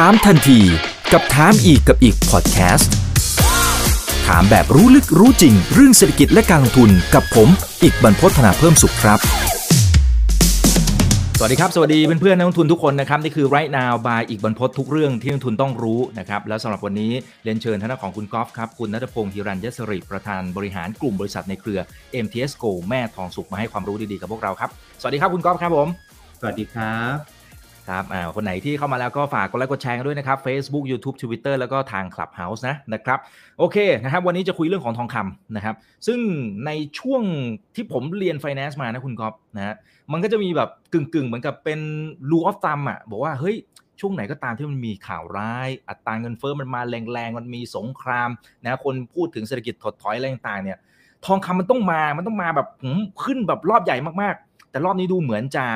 ถามทันทีกับถามอีกกับอีกพอดแคสต์ถามแบบรู้ลึกรู้จริง เรื่องเศรษฐกิจและการลงทุนกับผม อีกบรรพฒนาเพิ่มสุขครับ สวัสดีครับ สวัสดีเพื่อนๆนักลงทุนทุกคนนะครับ นี่คือ right now by อีกบรรพททุกเรื่องที่นักลงทุนต้องรู้นะครับ แล้วสำหรับวันนี้เรียนเชิญท่านของคุณกอล์ฟครับ คุณนัทพงศ์ฮิรัญยศริประธานบริหารกลุ่มบริษัทในเครือ MTS Go แม่ทองสุขมาให้ความรู้ดีๆกับพวกเราครับ สวัสดีครับคุณกอล์ฟครับผม สวัสดีครับ ครับอ่าคนไหนที่เข้ามาแล้วก็ฝากกดไลค์กดแชร์กันด้วยนะครับ Facebook YouTube Twitter แล้วก็ทาง Clubhouse นะนะครับ โอเคนะครับ วันนี้จะคุยเรื่องของทองคำนะครับ ซึ่งในช่วงที่ผมเรียน Finance มานะคุณกอฟนะฮะมันก็จะมีแบบกึ่งๆ เหมือนกับเป็น rule of thumb อะบอกว่าเฮ้ยช่วงไหนก็ตามที่มันมีข่าวร้าย อัตราเงินเฟ้อมันมาแรงๆ มันมีสงครามนะคนพูดถึงเศรษฐกิจถดถอยอะไรต่างๆเนี่ยทองคำมันต้องมา มันต้องมาแบบขึ้นแบบรอบใหญ่มากๆ แต่รอบนี้ดูเหมือนจะ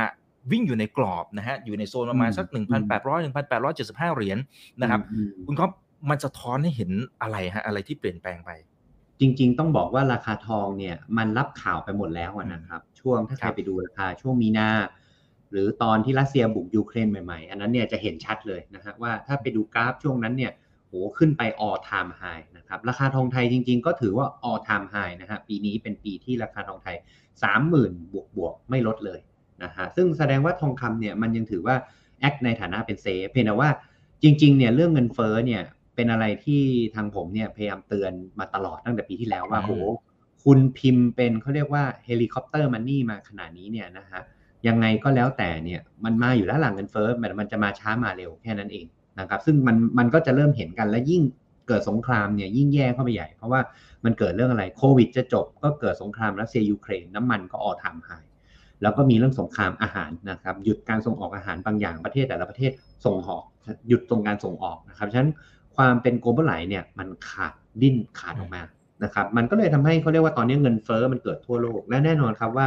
วิ่งอยู่ในกรอบนะฮะอยู่ในโซนประมาณสัก 1,800 1,875 เหรียญนะครับอืมคุณก๊อฟมันสะท้อนให้เห็นอะไรฮะอะไรที่เปลี่ยนแปลงไป จริง ๆ ต้องบอกว่าราคาทองเนี่ยมันรับข่าวไปหมดแล้วอะนะครับ ช่วงถ้าใครครับไปดูราคาช่วงมีนาหรือตอนที่รัสเซียบุกยูเครนใหม่ๆ อันนั้นเนี่ยจะเห็นชัดเลยนะฮะว่าถ้าไปดูกราฟช่วงนั้นเนี่ยโหขึ้นไป all time high นะครับราคาทองไทยจริง ๆ ก็ถือว่า all time high นะฮะปีนี้เป็นปีที่ราคาทองไทย 30,000 บวกบวกๆไม่ลดเลย นะฮะซึ่งแสดงว่าทองคำเนี่ยมันยังถือว่า act ในฐานะเป็น safe เพียงแต่ว่าจริงๆเนี่ยเรื่องเงินเฟ้อเนี่ยเป็นอะไรที่ทางผมเนี่ยพยายามเตือนมาตลอดตั้งแต่ปีที่แล้วว่าอืมโหคุณพิมพ์เป็นเขาเรียกว่า helicopter money มาขนาดนี้เนี่ยนะฮะยังไงก็แล้วแต่เนี่ยมันมาอยู่แล้วหลังเงินเฟ้อมันมันจะมาช้ามาเร็วแค่นั้นเองนะครับซึ่งมันมันก็จะเริ่มเห็นกันและยิ่งเกิดสงครามเนี่ยยิ่งแย่เข้าไปใหญ่ เพราะว่ามันเกิดเรื่องอะไรโควิดจะจบ ก็เกิดสงครามรัสเซียยูเครนน้ำมันก็ออทามไฮ แล้วก็มีเรื่องสงครามอาหารนะครับ หยุดการส่งออกอาหารบางอย่างประเทศแต่ละประเทศส่งออก หยุดตรงการส่งออกนะครับฉะนั้นความเป็น global ไหลเนี่ยมันขาดดิ้นขาดออกมานะครับ มันก็เลยทำให้เขาเรียกว่าตอนนี้เงินเฟ้อมันเกิดทั่วโลกและแน่นอนครับว่า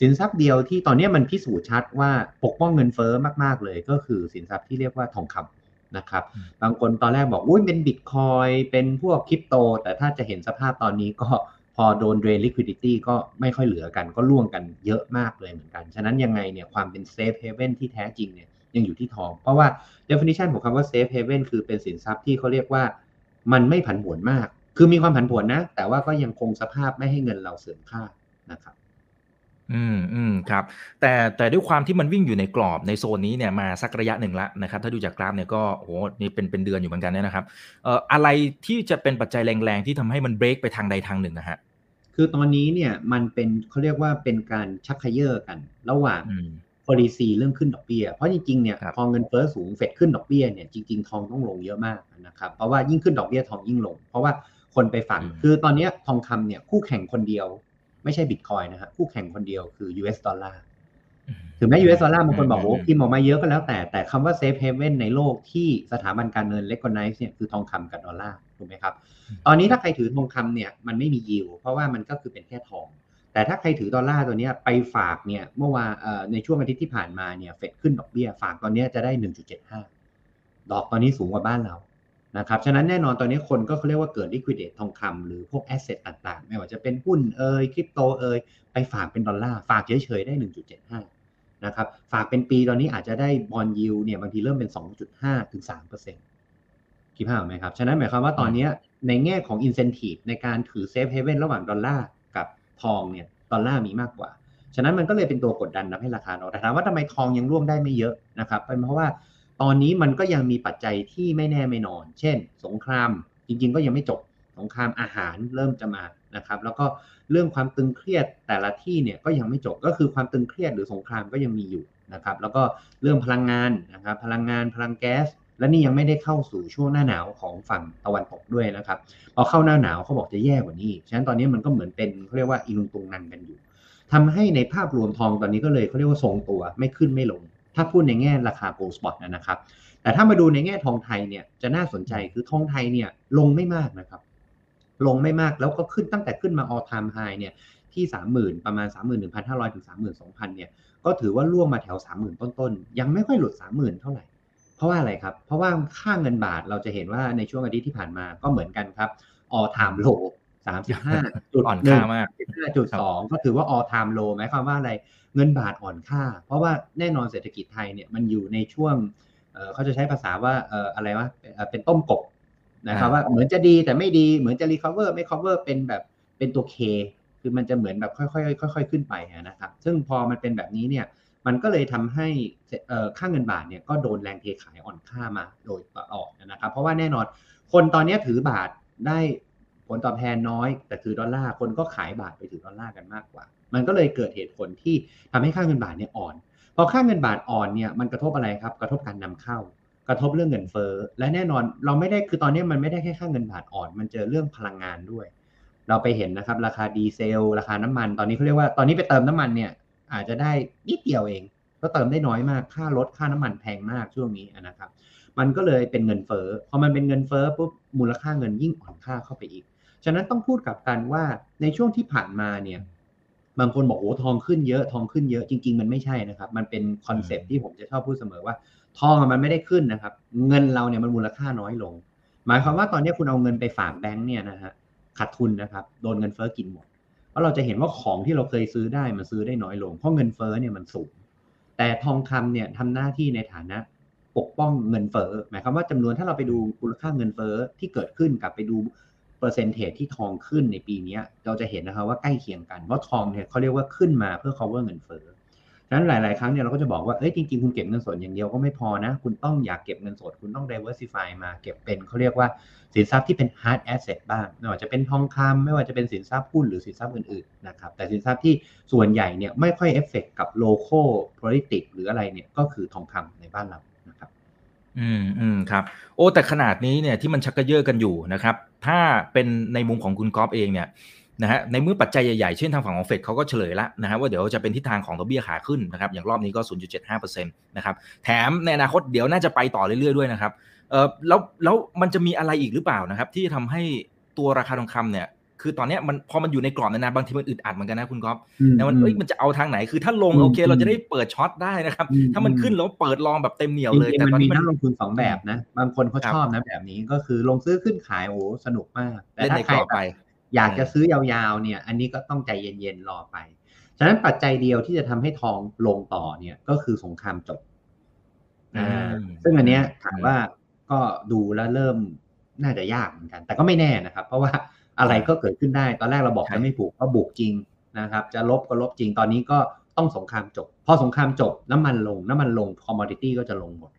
สินทรัพย์เดียวที่ตอนนี้มันพิสูจน์ชัดว่าปกป้องเงินเฟ้อมากๆเลย ก็คือสินทรัพย์ที่เรียกว่าทองคำนะครับอืมบางคนตอนแรกบอกอุ้ยเป็นบิตคอยเป็นพวกคริปโต แต่ถ้าจะเห็นสภาพตอนนี้ก็ พอโดน drain liquidity ก็ไม่ค่อยเหลือกัน ก็ล่วงกันเยอะมากเลยเหมือนกัน ฉะนั้นยังไงเนี่ยความเป็น safe haven ที่แท้จริงเนี่ยยังอยู่ที่ทอง เพราะว่า definition ของคำว่า safe haven คือเป็นสินทรัพย์ที่เขาเรียกว่ามันไม่ผันผวนมาก คือมีความผันผวนนะ แต่ว่าก็ยังคงสภาพไม่ให้เงินเราเสื่อมค่านะครับ อืมอืมครับ แต่แต่ด้วยความที่มันวิ่งอยู่ในกรอบในโซนนี้เนี่ยมาสักระยะหนึ่งละนะครับ ถ้าดูจากกราฟเนี่ยก็โอ้โหนี่เป็นเป็นเดือนอยู่เหมือนกันเนี่ยนะครับเอ่ออะไรที่จะเป็นปัจจัยแรงๆ ที่ทำให้มันเบรกไปทางใดทางหนึ่งนะฮะคือตอนนี้เนี่ยมันเป็นเขาเรียกว่าเป็นการชักเขย่อกัน ระหว่างอืม policy เรื่องขึ้นดอกเบี้ย เพราะจริงๆเนี่ยครับพอเงินเฟ้อสูงเฟดขึ้นดอกเบี้ยเนี่ยจริง ๆ ทองต้องลงเยอะมากนะครับเพราะว่ายิ่งขึ้นดอกเบี้ยทองยิ่งลง เพราะว่าคนไปฝังคือตอนเนี้ยทองคำเนี่ยคู่แข่งคนเดียว ไม่ใช่บิตคอยนะฮะคู่แข่งคนเดียวคือ US ดอลลาร์ถึงแม้ US ดอลลาร์บางคนบอกอืมโอ้พิมพ์ออกมาเยอะก็แล้วแต่แต่คำว่า safe haven ในโลกที่สถาบันการเงิน recognize เนี่ยคือทองคำกับดอลลาร์ถูกไหมครับ ตอนนี้ถ้าใครถือทองคำเนี่ยมันไม่มียิวเพราะว่ามันก็คือเป็นแค่ทอง แต่ถ้าใครถือดอลลาร์ตัวเนี้ยไปฝากเนี่ยเมื่อวานเอ่อในช่วงอาทิตย์ที่ผ่านมาเนี่ยเฟดขึ้นดอกเบี้ยฝากตอนเนี้ยจะได้ 1.75 ดอกตอนนี้สูงกว่าบ้านเรา นะครับ ฉะนั้นแน่นอนตอนนี้คนก็เขาเรียกว่าเกิด liquidate ทองคำหรือพวก asset ต่างๆ ไม่ว่าจะเป็นหุ้นเอ่ยคริปโตเอ่ยไปฝากเป็นดอลลาร์ ฝากเฉยๆได้ 1.75 นะครับ ฝากเป็นปีตอนนี้อาจจะได้บอลยิวเนี่ยบางทีเริ่มเป็น 2.5 ถึง3%คิดภาพไหมครับ ฉะนั้นหมายความว่าตอนนี้ในแง่ของ incentive ในการถือ safe haven ระหว่างดอลลาร์กับทองเนี่ยดอลลาร์มีมากกว่า ฉะนั้นมันก็เลยเป็นตัวกดดันทำให้ราคาเราแต่ถามว่าทำไมทองยังร่วงได้ไม่เยอะนะครับเป็นเพราะว่า ตอนนี้มันก็ยังมีปัจจัยที่ไม่แน่ไม่นอน เช่น สงครามจริง ๆ ก็ยังไม่จบ สงครามอาหารเริ่มจะมานะครับ แล้วก็เรื่องความตึงเครียดแต่ละที่เนี่ยก็ยังไม่จบ ก็คือความตึงเครียดหรือสงครามก็ยังมีอยู่นะครับ แล้วก็เรื่องพลังงานนะครับ พลังงานพลังแก๊ส และนี่ยังไม่ได้เข้าสู่ช่วงหน้าหนาวของฝั่งตะวันตกด้วยนะครับ พอเข้าหน้าหนาวเขาบอกจะแย่กว่านี้ ฉะนั้นตอนนี้มันก็เหมือนเป็นเขาเรียกว่าอีลุงตุงนังกันอยู่ทำให้ในภาพรวมทองตอนนี้ก็เลยเขาเรียกว่าทรงตัวไม่ขึ้นไม่ลง ถ้าพูดในแง่ราคา gold spot นะครับ แต่ถ้ามาดูในแง่ทองไทยเนี่ยจะน่าสนใจคือทองไทยเนี่ยลงไม่มากนะครับ ลงไม่มากแล้วก็ขึ้นตั้งแต่ขึ้นมา all time high เนี่ยที่ 30,000 ประมาณ 31,500 ถึง 32,000 เนี่ย ก็ถือว่าล่วงมาแถว 30,000 ต้นๆ ยังไม่ค่อยหลุด 30,000 เท่าไหร่ เพราะว่าอะไรครับ เพราะว่าค่าเงินบาทเราจะเห็นว่าในช่วงอาทิตย์ที่ผ่านมาก็เหมือนกันครับ all time low 35จุดอ่อนค่ามาก5.2ก็ถือว่า all time low หมายความว่าอะไรเงินบาทอ่อนค่า เพราะว่าแน่นอนเศรษฐกิจไทยเนี่ยมันอยู่ในช่วงเอ่อเขาจะใช้ภาษาว่าเอ่ออะไรวะเอ่อเป็นต้มกบนะครับอ่าว่าเหมือนจะดีแต่ไม่ดีเหมือนจะ recover ไม่ cover เป็นแบบเป็นตัว K คือมันจะเหมือนแบบค่อยๆค่อยๆขึ้นไปอะนะครับ ซึ่งพอมันเป็นแบบนี้เนี่ยมันก็เลยทำให้เอ่อค่าเงินบาทเนี่ยก็โดนแรงเทขายอ่อนค่ามาโดยตลอดนะครับ เพราะว่าแน่นอนคนตอนนี้ถือบาทได้ ผลตอบแทนน้อย แต่ถือดอลลาร์คนก็ขายบาทไปถือดอลลาร์กันมากกว่า มันก็เลยเกิดเหตุผลที่ทำให้ค่าเงินบาทเนี่ยอ่อน พอค่าเงินบาทอ่อนเนี่ยมันกระทบอะไรครับ กระทบการนำเข้า กระทบเรื่องเงินเฟ้อและแน่นอนเราไม่ได้คือตอนนี้มันไม่ได้แค่ค่าเงินบาทอ่อน มันเจอเรื่องพลังงานด้วย เราไปเห็นนะครับราคาดีเซล ราคาน้ำมัน ตอนนี้เขาเรียกว่าตอนนี้ไปเติมน้ำมันเนี่ยอาจจะได้นิดเดียวเอง ก็เติมได้น้อยมากค่ารถค่าน้ำมันแพงมากช่วงนี้นะครับ มันก็เลยเป็นเงินเฟ้อพอมันเป็นเงินเฟ้อปุ๊บมูลค่าเงินยิ่งอ่อนค่าเข้าไปอีก ฉะนั้นต้องพูดกลับกันว่าในช่วงที่ผ่านมาเนี่ยบางคนบอกโอ้ทองขึ้นเยอะทองขึ้นเยอะจริง ๆ มันไม่ใช่นะครับ มันเป็นคอนเซปต์ที่ผมจะชอบพูดเสมอว่า ทองอะมันไม่ได้ขึ้นนะครับ เงินเราเนี่ยมันมูลค่าน้อยลง หมายความว่าตอนนี้คุณเอาเงินไปฝากแบงก์เนี่ยนะฮะขาดทุนนะครับโดนเงินเฟ้อกินหมดเพราะเราจะเห็นว่าของที่เราเคยซื้อได้มันซื้อได้น้อยลงเพราะเงินเฟ้อเนี่ยมันสูงแต่ทองคำเนี่ยทำหน้าที่ในฐานะปกป้องเงินเฟ้อหมายความว่าจำนวนถ้าเราไปดูมูลค่าเงินเฟ้อที่เกิดขึ้นกับไปดู เปอร์เซนเทจที่ทองขึ้นในปีนี้เราจะเห็นนะครับว่าใกล้เคียงกันเพราะทองเนี่ยเขาเรียกว่าขึ้นมาเพื่อ cover เงินเฟ้อฉะนั้นหลาย ๆ ครั้งเนี่ยเราก็จะบอกว่าเอ้ยจริง ๆ คุณเก็บเงินสดอย่างเดียวก็ไม่พอนะ คุณต้องอยากเก็บเงินสด คุณต้อง diversify มาเก็บเป็นเขาเรียกว่าสินทรัพย์ที่เป็น hard asset บ้างไม่ว่าจะเป็นทองคำไม่ว่าจะเป็นสินทรัพย์หุ้นหรือสินทรัพย์อื่น ๆ นะครับ แต่สินทรัพย์ที่ส่วนใหญ่เนี่ยไม่ค่อยเอฟเฟกกับ local politics หรืออะไรเนี่ยก็คือทองคำในบ้านเรา อืมอืมครับ โอ้แต่ขนาดนี้เนี่ยที่มันชักกระเยอะกันอยู่นะครับ ถ้าเป็นในมุมของคุณกอล์ฟเองเนี่ยนะฮะในเมื่อปัจจัยใหญ่ๆ เช่นทางฝั่งของเฟดเขาก็เฉลยแล้วนะฮะว่าเดี๋ยวจะเป็นทิศทางของดอกเบี้ยขาขึ้นนะครับอย่างรอบนี้ก็ 0.75%นะครับแถมในอนาคตเดี๋ยวน่าจะไปต่อเรื่อยๆด้วยนะครับเออแล้วแล้วมันจะมีอะไรอีกหรือเปล่านะครับ ที่ทำให้ตัวราคาทองคำเนี่ย คือตอนเนี้ยมันพอมันอยู่ในกรอบนานๆบางทีมันอึดอัดเหมือนกันนะคุณก๊อฟแต่มันเอ้ยมันจะเอาทางไหนคือถ้าลงอืมโอเค เราอืมจะได้เปิดช็อตได้นะครับอืมถ้ามันอืมขึ้นแล้วเปิดลองแบบเต็มเหนียวจเลยริงแต่ๆตมัอนนมีนี้มันนักลงทุนสองแบบนะ บางคนเขาครับชอบนะแบบนี้ก็คือลงซื้อขึ้นขายโอ้สนุกมาก แต่เล่นถ้าในใคกรรอบแบไปบอยากจะซื้อยาวๆเนี่ย อันนี้ก็ต้องใจเย็นๆรอไปฉะนั้นปัจจัยเดียวที่จะทำให้ทองลงต่อเนี่ยก็คือสงครามจบอืมอ่าซึ่งอันเนี้ยอืมถามว่าก็ดูแล้วเริ่มน่าจะยากเหมือนกัน แต่ก็ไม่แน่นะครับ เพราะว่า อะไรก็เกิดขึ้นได้ ตอนแรกเราบอกใช่จะไม่ผูกก็บุกจริงนะครับ จะลบก็ลบจริง ตอนนี้ก็ต้องสงครามจบ พอสงครามจบน้ำมันลง น้ำมันลงคอมมอดิตี้ก็จะลงหมด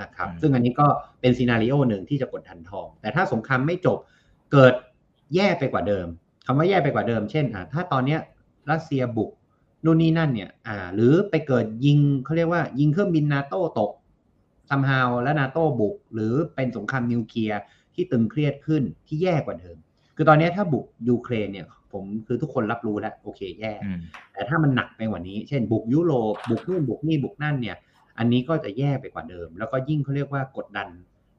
นะครับ ซึ่งอันนี้ก็เป็น scenario หนึ่งที่จะกดดันทอง แต่ถ้าสงครามไม่จบเกิดแย่ไปกว่าเดิมคำว่าแย่ไปกว่าเดิม เช่นอ่าถ้าตอนเนี้ยรัสเซียบุกนู่นนี่นั่นเนี่ย อ่า หรือไปเกิดยิงเขาเรียกว่า ยิงเครื่องบินนาโต้ตก somehow และนาโต้บุก หรือเป็นสงครามนิวเคลียร์ที่ตึงเครียดขึ้นที่แย่กว่าเดิม คือตอนเนี้ยถ้าบุกยูเครนเนี่ยผมคือทุกคนรับรู้แล้วโอเคแย่อืมแต่ถ้ามันหนักไปกว่านี้ เช่นบุกยุโรปบุกนู่นบุกนี่บุกนั่นเนี่ย อันนี้ก็จะแย่ไปกว่าเดิม แล้วก็ยิ่งเขาเรียกว่ากดดัน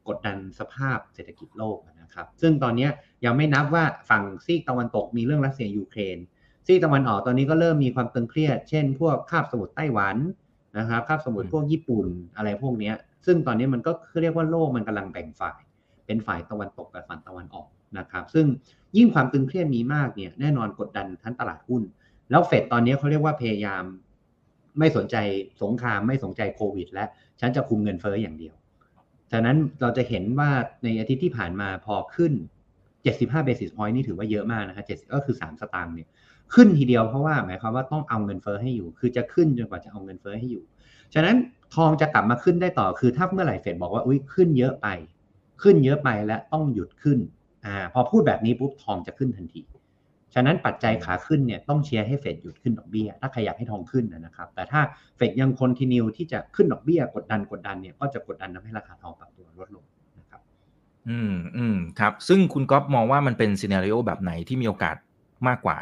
กดดันสภาพเศรษฐกิจโลกนะครับ ซึ่งตอนเนี้ยยังไม่นับว่าฝั่งซีกตะวันตกมีเรื่องรัสเซียยูเครนซีกตะวันออกตอนนี้ก็เริ่มมีความตึงเครียด เช่น พวกคาบสมุทรไต้หวันนะครับคาบสมุทรอืมพวกญี่ปุ่นอะไรพวกเนี้ยซึ่งตอนนี้มันก็เรียกว่าโลกมันกำลังแบ่งฝ่าย เป็นฝ่ายตะวันตกกับฝั่งตะวันออก นะครับ ซึ่งยิ่งความตึงเครียดมีมากเนี่ยแน่นอนกดดันทั้งตลาดหุ้น แล้วเฟดตอนนี้เขาเรียกว่าพยายาม ไม่สนใจสงครามไม่สนใจโควิด และฉันจะคุมเงินเฟ้ออย่างเดียวฉะนั้นเราจะเห็นว่าในอาทิตย์ที่ผ่านมาพอขึ้น 75 basis point นี่ถือว่าเยอะมากนะฮะ70ก็คือ 3 สตางค์เนี่ยขึ้นทีเดียวเพราะว่าหมายความว่าต้องเอาเงินเฟ้อให้อยู่ คือจะขึ้นจนกว่าจะเอาเงินเฟ้อให้อยู่ ฉะนั้นทองจะกลับมาขึ้นได้ต่อคือถ้าเมื่อไหร่เฟดบอกว่าอุ้ยขึ้นเยอะไป ขึ้นเยอะไปและต้องหยุดขึ้น อ่าพอพูดแบบนี้ปุ๊บทองจะขึ้นทันที ฉะนั้นปัจจัยขาขึ้นเนี่ยต้องเชียร์ให้เฟดหยุดขึ้นดอกเบี้ย ถ้าใครอยากให้ทองขึ้นนะครับ แต่ถ้าเฟดยังคอนติเนียที่จะขึ้นดอกเบี้ยกดดันกดดันเนี่ยก็จะกดดันทำให้ราคาทองปรับตัวลดลงนะครับ อืมอืมครับ ซึ่งคุณก๊อฟมองว่ามันเป็นซีนารีโอแบบไหนที่มีโอกาสมากกว่า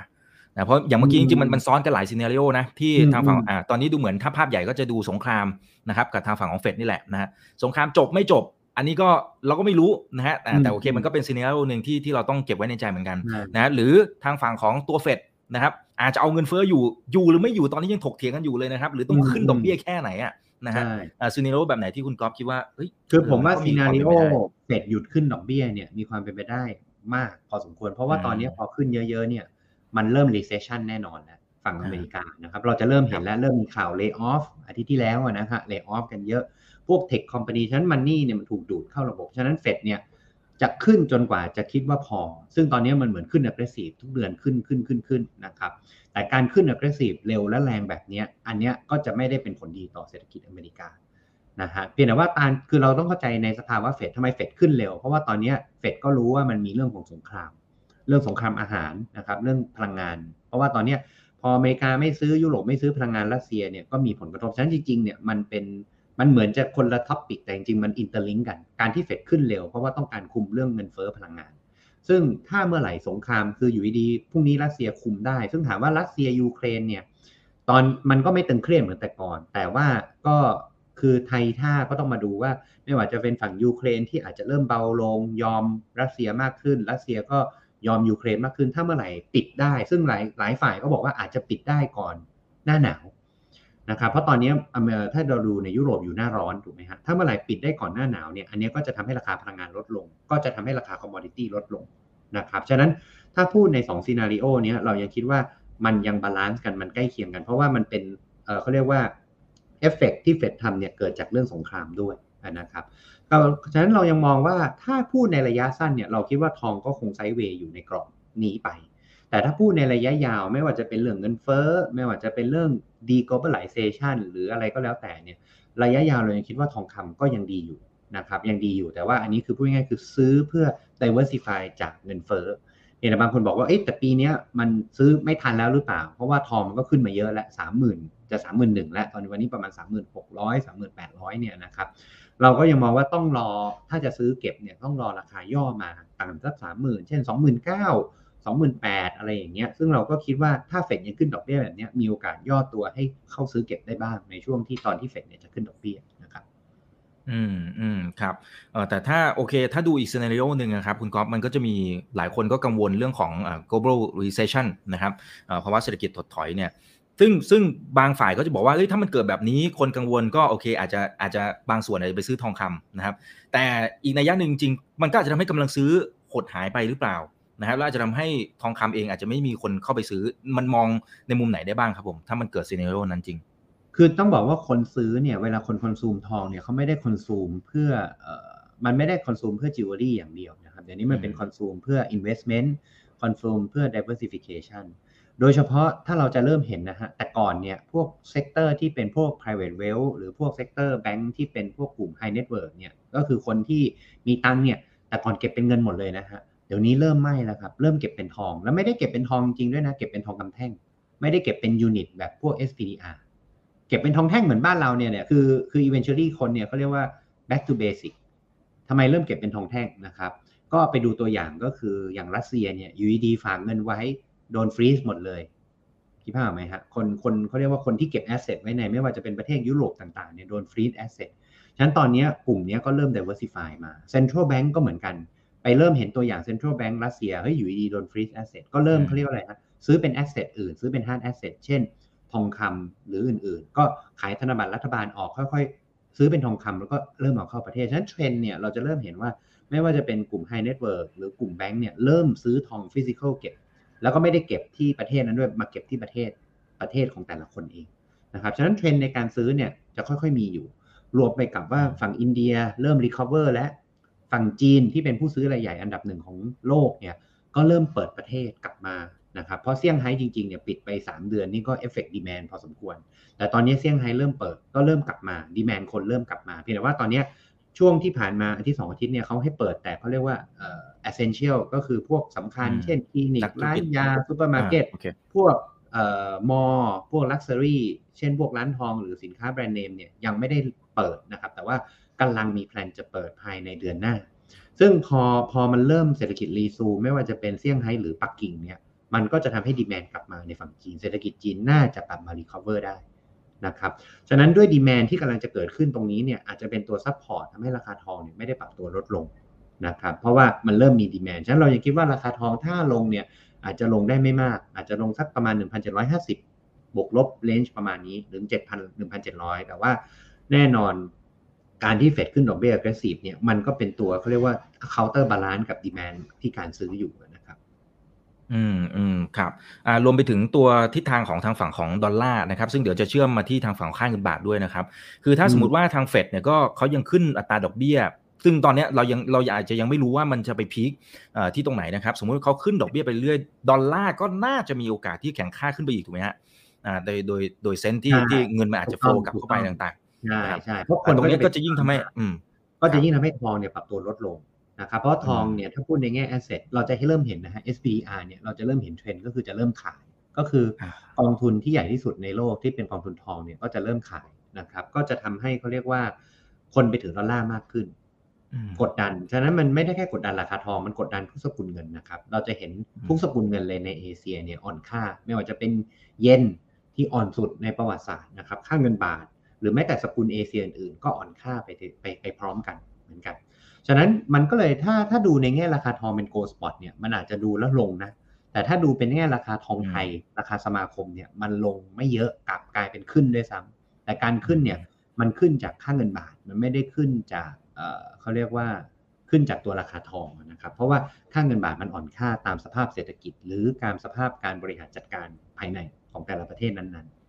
นะเพราะอย่างเมื่อกี้จริงๆมันมันซ้อนกันหลายซีนารีโอนะที่อืมทางฝั่งอืมอ่าตอนนี้ดูเหมือนถ้าภาพใหญ่ก็จะดูสงครามนะครับกับทางฝั่งของเฟดนี่แหละนะฮะสงครามจบไม่จบ อันนี้ก็เราก็ไม่รู้นะฮะแต่แต่โอเคมันก็เป็น scenario หนึ่งที่ที่เราต้องเก็บไว้ในใจเหมือนกันนะฮะหรือทางฝั่งของตัวเฟดนะครับอาจจะเอาเงินเฟ้ออยู่อยู่หรือไม่อยู่ตอนนี้ยังถกเถียงกันอยู่เลยนะครับ หรือต้องอืมขึ้นดอกเบี้ยแค่ไหนอะนะฮะใช่อ่า scenario แบบไหนที่คุณก๊อฟคิดว่าเฮ้ยคือผมว่าเออ scenario มันก็มีความเป็นไปได้เฟดหยุดขึ้นดอกเบี้ยเนี่ยมีความเป็นไปได้มากพอสมควร เพราะว่าอืมตอนนี้พอขึ้นเยอะๆเนี่ยมันเริ่ม recession แน่นอนแล้วฝั่งอเมริกานะครับเราจะเริ่มเห็นแล้วเริ่มมีข่าว lay off อาทิตย์ที่แล้วอะนะฮะ lay off กันเยอะ พวกเทคคอมพานีฉะนั้นมันนี่เนี่ยมันถูกดูดเข้าระบบ ฉะนั้นเฟดเนี่ยจะขึ้นจนกว่าจะคิดว่าพอ ซึ่งตอนนี้มันเหมือนขึ้น aggressive ทุกเดือนขึ้นขึ้นขึ้นขึ้นนะครับ แต่การขึ้น aggressive เร็วและแรงแบบนี้ อันนี้ก็จะไม่ได้เป็นผลดีต่อเศรษฐกิจอเมริกา นะฮะ เพียงแต่ว่าตาคือเราต้องเข้าใจในสภาวะเฟดทำไมเฟดขึ้นเร็ว เพราะว่าตอนนี้เฟดก็รู้ว่ามันมีเรื่องของสงคราม เรื่องสงครามอาหารนะครับ เรื่องพลังงาน เพราะว่าตอนนี้พออเมริกาไม่ซื้อยุโรปไม่ซื้อพลังงานรัสเซียเนี่ยก็มีผลกระทบ ฉะนั้นจริงๆเนี่ยมันเป็น มันเหมือนจะคนละ topic แต่จริงๆมัน interlink กัน การที่เฟดขึ้นเร็วเพราะว่าต้องการคุมเรื่องเงินเฟ้อพลังงาน ซึ่งถ้าเมื่อไหร่สงครามคืออยู่ดีๆพรุ่งนี้รัสเซียคุมได้ ซึ่งถามว่ารัสเซียยูเครนเนี่ยตอนมันก็ไม่ตึงเครียดเหมือนแต่ก่อน แต่ว่าก็คือไทยท่าก็ต้องมาดูว่า ไม่ว่าจะเป็นฝั่งยูเครนที่อาจจะเริ่มเบาลง ยอมรัสเซียมากขึ้น รัสเซียก็ยอมยูเครนมากขึ้น ถ้าเมื่อไหร่ปิดได้ ซึ่งหลายหลายฝ่ายก็บอกว่าอาจจะปิดได้ก่อนหน้าหนาว นะครับเพราะตอนนี้ถ้าเราดูในยุโรปอยู่หน้าร้อนถูกไหมฮะถ้าเมื่อไหร่ปิดได้ก่อนหน้าหนาวเนี่ยอันนี้ก็จะทำให้ราคาพลังงานลดลง ก็จะทำให้ราคา commodity ลดลงนะครับฉะนั้นถ้าพูดใน2 scenario เนี้ยเรายังคิดว่ามันยัง balance กันมันใกล้เคียงกัน เพราะว่ามันเป็นเเขาเรียกว่าเอฟเฟกที่เฟดทำเนี่ยเกิดจากเรื่องสงครามด้วยนะครับฉะนั้นเรายังมองว่าถ้าพูดในระยะสั้นเนี่ยเราคิดว่าทองก็คง sideway อยู่ในกรอบนี้ไป แต่ถ้าพูดในระยะยาวไม่ว่าจะเป็นเรื่องเงินเฟ้อ ไม่ว่าจะเป็นเรื่อง deglobalization หรืออะไรก็แล้วแต่เนี่ยระยะยาวเรายังคิดว่าทองคำก็ยังดีอยู่นะครับยังดีอยู่แต่ว่าอันนี้คือพูดง่ายๆคือซื้อเพื่อ diversify จากเงินเฟ้อเนี่ยบางคนบอกว่าเอ๊ะแต่ปีนี้มันซื้อไม่ทันแล้วหรือเปล่า เพราะว่าทองมันก็ขึ้นมาเยอะแล้วสามหมื่นจะสามหมื่นหนึ่งแล้วตอนนี้วันนี้ประมาณสามหมื่นหกร้อยสามหมื่นแปดร้อยเนี่ยนะครับเราก็ยังมองว่าต้องรอถ้าจะซื้อเก็บเนี่ยต้องรอราคาย่อมาต่างสักสามหมื่นเช่นสองหมื่นเก้า สองหมื่นแปดอะไรอย่างเงี้ยซึ่งเราก็คิดว่าถ้าเฟดยังขึ้นดอกเบี้ยแบบนี้มีโอกาสย่อตัวให้เข้าซื้อเก็บได้บ้างในช่วงที่ตอนที่เฟดเนี่ยจะขึ้นดอกเบี้ยนะครับอืมอืมครับเออแต่ถ้าโอเค ถ้าดูอีกซีนารีโอหนึ่งนะครับ คุณก๊อฟมันก็จะมีหลายคนก็กังวลเรื่องของอ่า global recession นะครับเอ่อภาวะเศรษฐกิจถดถอยเนี่ยซึ่งซึ่งบางฝ่ายก็จะบอกว่าเฮ้ยถ้ามันเกิดแบบนี้คนกังวลก็โอเค อาจจะอาจจะบางส่วนอาจจะไปซื้อทองคำนะครับ แต่อีกในแง่หนึ่งจริงมันก็อาจจะทำให้กำลังซื้อหดหายไปหรือเปล่า นะครับแล้วอาจจะทำให้ทองคำเองอาจจะไม่มีคนเข้าไปซื้อ มันมองในมุมไหนได้บ้างครับผม ถ้ามันเกิด scenario นั้นจริง คือต้องบอกว่าคนซื้อเนี่ยเวลาคน consume ทองเนี่ยเขาไม่ได้ consume เพื่อเอ่อมันไม่ได้ consume เพื่อจิวเวลรี่อย่างเดียวนะครับเดี๋ยวนี้มันเป็นคอนซูมเพื่อ investment consume เพื่อ diversification โดยเฉพาะถ้าเราจะเริ่มเห็นนะฮะแต่ก่อนเนี่ยพวก sector ที่เป็นพวก private wealth หรือพวก sector แบงค์ที่เป็นพวกกลุ่ม high net worth เนี่ยก็คือคนที่มีตังค์เนี่ยแต่ก่อนเก็บเป็นเงินหมดเลยนะฮะเดี๋ยวนี้เริ่มไม่แล้วครับ เริ่มเก็บเป็นทอง แล้วไม่ได้เก็บเป็นทองจริงด้วยนะ เก็บเป็นทองคำแท่ง ไม่ได้เก็บเป็น unit แบบพวก SPDR เก็บเป็นทองแท่งเหมือนบ้านเราเนี่ยเนี่ยคือคือ eventually คนเนี่ยเขาเรียกว่า back to basic ทำไมเริ่มเก็บเป็นทองแท่งนะครับ ก็ไปดูตัวอย่างก็คืออย่างรัสเซียเนี่ยอยู่ดีฝากเงินไว้โดน freeze หมดเลยคิดภาพไหมฮะคนคนเขาเรียกว่าคนที่เก็บ asset ไว้ในไม่ว่าจะเป็นประเทศยุโรปต่างๆเนี่ยโดน freeze assetฉะนั้นตอนนี้กลุ่มนี้ก็เริ่ม diversify มา central bank ก็เหมือนกัน ไปเริ่มเห็นตัวอย่าง central bank รัสเซียเฮ้ยอยู่ดีโดน freeze asset ก็เริ่มเขาเรียกว่าอะไรฮะซื้อเป็น asset อื่น ซื้อเป็น hard asset เช่น ทองคำหรืออื่นๆ ก็ขายพันธบัตรรัฐบาลออกค่อยๆ ซื้อเป็นทองคำแล้วก็เริ่มเอาเข้าประเทศ ฉะนั้นเทรนด์เนี่ยเราจะเริ่มเห็นว่าไม่ว่าจะเป็นกลุ่ม high net worth หรือกลุ่มแบงก์เนี่ยเริ่มซื้อทอง physical เก็บ แล้วก็ไม่ได้เก็บที่ประเทศนั้นด้วยมาเก็บที่ประเทศประเทศของแต่ละคนเองนะครับฉะนั้นเทรนด์ในการซื้อเนี่ยจะค่อยๆมีอยู่ รวมไปกับว่าฝั่งอินเดียเริ่ม recover และ ฝั่งจีนที่เป็นผู้ซื้อรายใหญ่อันดับหนึ่งของโลกเนี่ยก็เริ่มเปิดประเทศกลับมานะครับเพราะเซี่ยงไฮ้จริงๆเนี่ยปิดไป 3 เดือนนี่ก็ effect demand พอสมควร แต่ตอนนี้เซี่ยงไฮ้เริ่มเปิดก็เริ่มกลับมา demand คนเริ่มกลับมาเพียงแต่ว่าตอนนี้ช่วงที่ผ่านมาอาทิตย์สองอาทิตย์เนี่ยเขาให้เปิดแต่เขาเรียกว่าเอ่อ essential ก็คือพวกสำคัญ เช่นคลินิกร้านยาซูเปอร์มาร์เก็ตพวกเอ่อมอพวก luxury เช่นพวกร้านทองหรือสินค้าแบรนด์เนมเนี่ยยังไม่ได้เปิดนะครับแต่ว่า กำลังมี plan จะเปิดภายในเดือนหน้า ซึ่งพอพอมันเริ่มเศรษฐกิจรีซู ไม่ว่าจะเป็นเซี่ยงไฮ้หรือปักกิ่งเนี่ยมันก็จะทำให้ demand กลับมาในฝั่งจีน เศรษฐกิจจีนน่าจะกลับมา recover ได้นะครับฉะนั้นด้วย demand ที่กำลังจะเกิดขึ้นตรงนี้เนี่ยอาจจะเป็นตัว support ทำให้ราคาทองเนี่ยไม่ได้ปรับตัวลดลงนะครับเพราะว่ามันเริ่มมี demand ฉะนั้นเรายังคิดว่าราคาทองถ้าลงเนี่ยอาจจะลงได้ไม่มาก อาจจะลงสักประมาณ 1,750 บวกลบเลนจ์ประมาณนี้ถึง7,000 1,700 แต่ว่าแน่นอน การที่เฟดขึ้นดอกเบี้ย aggressive เนี่ยมันก็เป็นตัวเขาเรียกว่า counter balance กับ demand ที่การซื้ออยู่นะครับอืมอืมครับอ่ารวมไปถึงตัวทิศทางของทางฝั่งของดอลลาร์นะครับ ซึ่งเดี๋ยวจะเชื่อมมาที่ทางฝั่งค่าเงินบาทด้วยนะครับ คือถ้าสมมติว่าทางเฟดเนี่ยก็เขายังขึ้นอัตราดอกเบี้ย ซึ่งตอนเนี้ยเรายังเราอาจจะยังไม่รู้ว่ามันจะไปพีคเอ่อที่ตรงไหนนะครับ สมมุติเขาขึ้นดอกเบี้ยไปเรื่อยดอลลาร์ก็น่าจะมีโอกาสที่แข็งค่าขึ้นไปอีกถูกไหมฮะอ่าโดยโดยโดยเซนส์ที่ใช่ที่เงินมันอาจจะโฟลกลับเข้าไปต่าง ใช่นะครับใช่เพราะๆคอ่านตรงนี้ปก็จะยิ่งทำให้ อืม ก็จะยิ่งทำให้ทองเนี่ยปรับตัวลดลงนะครับเพราะทองอืมเนี่ยถ้าพูดในแง่ asset เราจะให้เริ่มเห็นนะฮะ SPDR เนี่ยเราจะเริ่มเห็นเทรนด์ก็คือจะเริ่มขาย ก็คืออ่ากองทุนที่ใหญ่ที่สุดในโลกที่เป็นกองทุนทองเนี่ยก็จะเริ่มขายนะครับ ก็จะทำให้เขาเรียกว่า คนไปถือดอลลาร์มากขึ้นอืมกดดัน ฉะนั้นมันไม่ได้แค่กดดันราคาทองมันกดดันทุกสกุลเงินนะครับ เราจะเห็นอืมทุกสกุลเงินเลยในเอเชียเนี่ยอ่อนค่า ไม่ว่าจะเป็นเยนที่อ่อนสุดในประวัติศาสตร์นะครับ ค่าเงินบาท หรือแม้แต่สกุลเอเชียอื่นๆก็อ่อนค่าไปไปไปไปพร้อมกันเหมือนกัน ฉะนั้นมันก็เลยถ้าถ้าดูในแง่ราคาทองเป็น gold spot เนี่ยมันอาจจะดูแล้วลงนะ แต่ถ้าดูเป็นแง่ราคาทองไทย ราคาสมาคมเนี่ยมันลงไม่เยอะกลับกลายเป็นขึ้นด้วยซ้ำแต่การขึ้นเนี่ยมันขึ้นจากค่าเงินบาท มันไม่ได้ขึ้นจากเอ่อเขาเรียกว่าขึ้นจากตัวราคาทองนะครับ เพราะว่าค่าเงินบาทมันอ่อนค่าตามสภาพเศรษฐกิจ หรือการสภาพการบริหารจัดการภายในของแต่ละประเทศนั้นๆ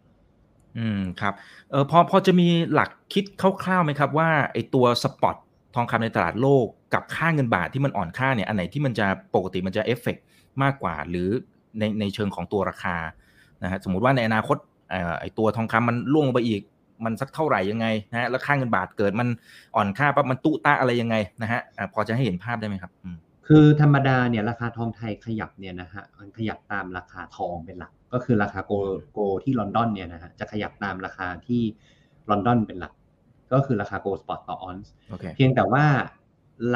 อืมครับเออพอพอจะมีหลักคิดคร่าวๆไหมครับว่าไอตัวสปอตทองคำในตลาดโลกกับค่าเงินบาทที่มันอ่อนค่าเนี่ยอันไหนที่มันจะปกติมันจะเอฟเฟกมากกว่าหรือในในเชิงของตัวราคานะฮะสมมุติว่าในอนาคตเอ่อไอตัวทองคำมันร่วงลงไปอีกมันสักเท่าไหร่ยังไงนะฮะแล้วค่าเงินบาทเกิดมันอ่อนค่าปั๊บมันตุ้ตะอะไรยังไงนะฮะพอจะให้เห็นภาพได้ไหมครับ คือธรรมดาเนี่ยราคาทองไทยขยับเนี่ยนะฮะมันขยับตามราคาทองเป็นหลัก ก็คือราคา gold gold ที่ลอนดอนเนี่ยนะฮะจะขยับตามราคาที่ลอนดอนเป็นหลัก ก็คือราคา gold spot ต่อออนซ์โอเคเพียงแต่ว่า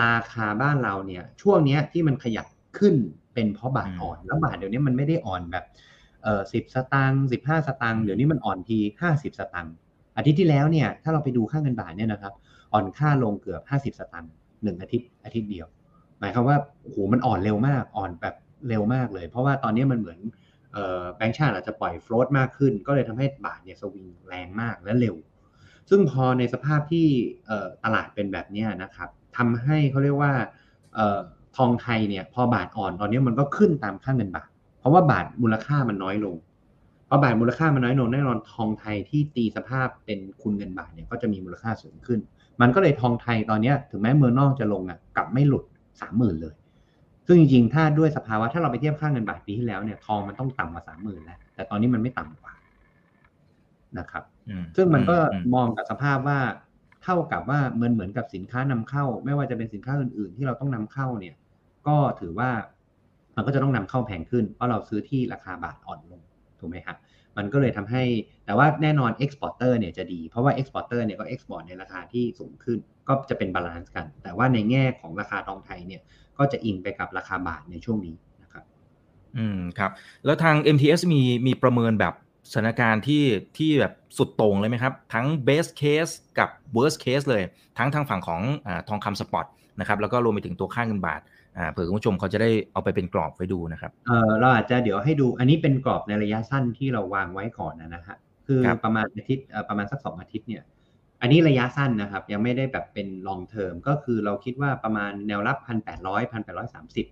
ราคาบ้านเราเนี่ย ช่วงเนี้ยที่มันขยับขึ้นเป็นเพราะบาทอ่อน แล้วบาทเดี๋ยวนี้มันไม่ได้อ่อนแบบเออสิบสตางค์สิบห้าสตางค์เดี๋ยวนี้มันอ่อนทีห้าสิบสตางค์อาทิตย์ที่แล้วเนี่ยถ้าเราไปดูค่าเงินบาทเนี่ยนะครับ อ่อนค่าลงเกือบห้าสิบสตางค์หนึ่งอาทิตย์อาทิตย์เดียว หมายความว่าโอ้โหมันอ่อนเร็วมากอ่อนแบบเร็วมากเลย เพราะว่าตอนนี้มันเหมือนเอ่อ แบงก์ชาติอาจจะปล่อยโฟลตมากขึ้น ก็เลยทำให้บาทเนี่ยสวิงแรงมากและเร็ว ซึ่งพอในสภาพที่ตลาดเป็นแบบนี้นะครับทำให้เขาเรียกว่าออทองไทยเนี่ยพอบาทอ่อนตอนนี้มันก็ขึ้นตามค่าเงินบาท เพราะว่าบาทมูลค่ามันน้อยลงพอบาทมูลค่ามันน้อยลงแน่นอนทองไทยที่ตีสภาพเป็นคุณเงินบาทเนี่ยก็จะมีมูลค่าสูงขึ้น มันก็เลยทองไทยตอนนี้ถึงแม้เมืองนอกจะลงอะกลับไม่หลุดสามหมื่นเลย ซึ่งจริงๆ ถ้าด้วยสภาวะถ้าเราไปเทียบค่าเงินบาทปีที่แล้วเนี่ยทองมันต้องต่ำกว่าสามหมื่นแล้วแต่ตอนนี้มันไม่ต่ำกว่านะครับอืมซึ่งมันก็อืมมองกับสภาพว่าเท่ากับว่าเหมือนเหมือนกับสินค้านำเข้า ไม่ว่าจะเป็นสินค้าอื่นๆ ที่เราต้องนำเข้าเนี่ย ก็ถือว่ามันก็จะต้องนำเข้าแพงขึ้นเพราะเราซื้อที่ราคาบาทอ่อนลงถูกไหมครับมันก็เลยทำให้แต่ว่าแน่นอน exporter เนี่ยจะดีเพราะว่า exporter เนี่ยก็ export ในราคาที่สูงขึ้น ก็จะเป็น balance กัน แต่ว่าในแง่ของราคาทองไทยเนี่ย ก็จะอิงไปกับราคาบาทในช่วงนี้นะครับ อืมครับ แล้วทาง MTS มีมีประเมินแบบสถานการณ์ที่ที่แบบสุดโต่งเลยไหมครับ ทั้ง best case กับ worst case เลย ทั้งทางฝั่งของอาทองคำสปอตนะครับแล้วก็รวมไปถึงตัวค่าเงินบาทอ่าเผื่อคุณผู้ชมเขาจะได้เอาไปเป็นกรอบไว้ดูนะครับเออเราอาจจะเดี๋ยวให้ดูอันนี้เป็นกรอบในระยะสั้นที่เราวางไว้ก่อนนะนะฮะคือครับประมาณอาทิตย์เอ่อประมาณสักสองอาทิตย์เนี่ย อันนี้ระยะสั้นนะครับ ยังไม่ได้แบบเป็น long term ก็คือเราคิดว่าประมาณแนวรับพันแปดร้อยพันแปดร้อยสามสิบ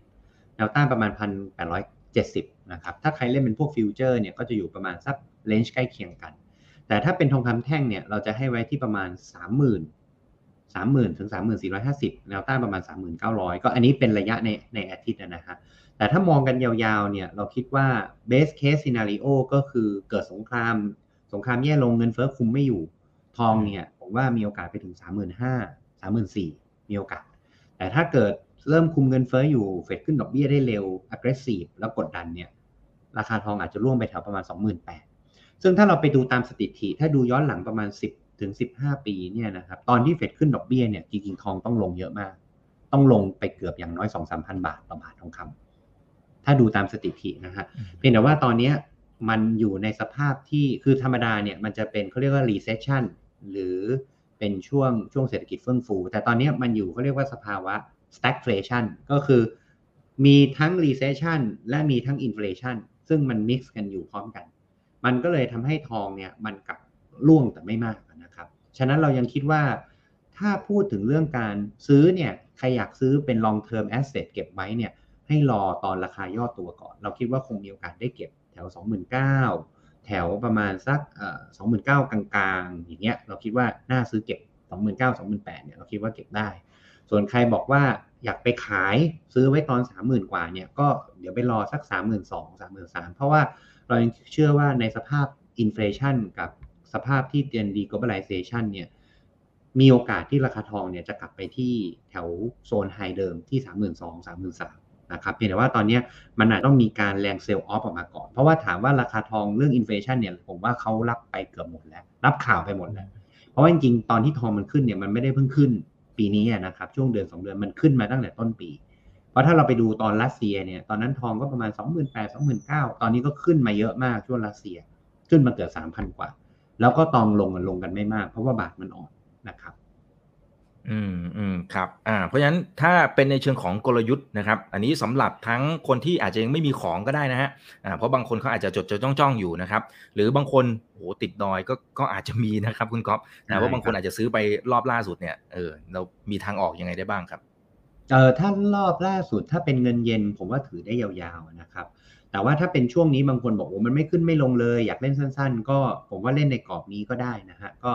แนวต้านประมาณพันแปดร้อยเจ็ดสิบนะครับ ถ้าใครเล่นเป็นพวกฟิวเจอร์เนี่ยก็จะอยู่ประมาณสัก range ใกล้เคียงกัน แต่ถ้าเป็นทองคำแท่งเนี่ยเราจะให้ไว้ที่ประมาณสามหมื่นสามหมื่นถึงสามหมื่นสี่ร้อยห้าสิบแนวต้านประมาณสามหมื่นเก้าร้อยก็อันนี้เป็นระยะในในอาทิตย์นะนะฮะแต่ถ้ามองกันยาวๆเนี่ยเราคิดว่า best case scenario ก็คือเกิดสงคราม สงครามแย่ลงเงินเฟ้อคุมไม่อยู่ทองเนี่ย ผมว่ามีโอกาสไปถึง 3 5 0 0 0 3 4 0 0 0มีโอกาส แต่ถ้าเกิดเริ่มคุมเงินเฟ้ออยู่เฟดขึ้นดอกเบี้ยได้เร็ว aggressive แล้วกดดันเนี่ยราคาทองอาจจะร่วงไปแถวประมาณ 28,000 ซึ่งถ้าเราไปดูตามสถิติ ถ้าดูย้อนหลังประมาณ 10ถึง15 ปีเนี่ยนะครับตอนที่เฟดขึ้นดอกเบี้ยเนี่ยจริงๆทองต้องลงเยอะมาก ต้องลงไปเกือบอย่างน้อย2-3,000 บาทต่อบาททองคำถ้าดูตามสถิตินะฮะเพียงแต่ว่าตอนเนี้ยมันอยู่ในสภาพที่คือธรรมดาเนี่ยมันจะเป็นเขาเรียกว่า recession หรือเป็นช่วงช่วงเศรษฐกิจเฟื่องฟู แต่ตอนนี้มันอยู่เขาเรียกว่าสภาวะ stagflation ก็คือมีทั้ง recession และมีทั้ง inflation ซึ่งมัน mix กันอยู่พร้อมกัน มันก็เลยทำให้ทองเนี่ยมันกลับร่วงแต่ไม่มากนะครับ ฉะนั้นเรายังคิดว่าถ้าพูดถึงเรื่องการซื้อเนี่ยใครอยากซื้อเป็น long term asset เก็บไว้เนี่ยให้รอตอนราคาย่อตัวก่อน เราคิดว่าคงมีโอกาสได้เก็บแถว 29,000 แถวประมาณสักเอ่อ29,000กลางๆ อย่างเงี้ยเราคิดว่าน่าซื้อเก็บ29,000 28,000เนี่ยเราคิดว่าเก็บได้ ส่วนใครบอกว่าอยากไปขายซื้อไว้ตอน30,000กว่าเนี่ยก็เดี๋ยวไปรอสัก32,000 33,000เพราะว่าเรายังเชื่อว่าในสภาพอินฟลชันกับสภาพที่เตียนดี globalization เนี่ยมีโอกาสที่ราคาทองเนี่ยจะกลับไปที่แถวโซนไฮเดิมที่ 32,000 33,000 นะครับเพียงแต่ว่าตอนนี้มันอาจต้องมีการแรง sell off ออกมาก่อน เพราะว่าถามว่าราคาทองเรื่อง inflation เนี่ยผมว่าเขารับไปเกือบหมดแล้ว รับข่าวไปหมดแล้ว เพราะว่าจริงๆตอนที่ทองมันขึ้นเนี่ยมันไม่ได้เพิ่งขึ้นปีนี้นะครับช่วงเดือน 2 เดือนมันขึ้นมาตั้งแต่ต้นปี เพราะถ้าเราไปดูตอนรัสเซียเนี่ยตอนนั้นทองก็ประมาณ 28,000 2 9 0 0ตอนนี้ก็ขึ้นมาเยอะมากช่วงรัสเซีย ขึ้นมาเกือบ3,000 กว่า แล้วก็ตองลงกันลงกันไม่มาก เพราะว่าบาทมันอ่อนนะครับ อืมอืมครับอ่าเพราะฉะนั้นถ้าเป็นในเชิงของกลยุทธ์นะครับ อันนี้สำหรับทั้งคนที่อาจจะยังไม่มีของก็ได้นะฮะอ่าเพราะบางคนเขาอาจจะจดจดจ้องจ้องอยู่นะครับ หรือบางคนโหติดดอยก็ก็อาจจะมีนะครับคุณก๊อฟนะเพราะบางคนอาจจะซื้อไปรอบล่าสุดเนี่ยเออเรามีทางออกยังไงได้บ้างครับเออถ้ารอบล่าสุดถ้าเป็นเงินเย็น ผมว่าถือได้ยาวๆนะครับ แต่ว่าถ้าเป็นช่วงนี้บางคนบอกว่ามันไม่ขึ้นไม่ลงเลย อยากเล่นสั้น ๆ ก็ผมว่าเล่นในกรอบนี้ก็ได้นะฮะก็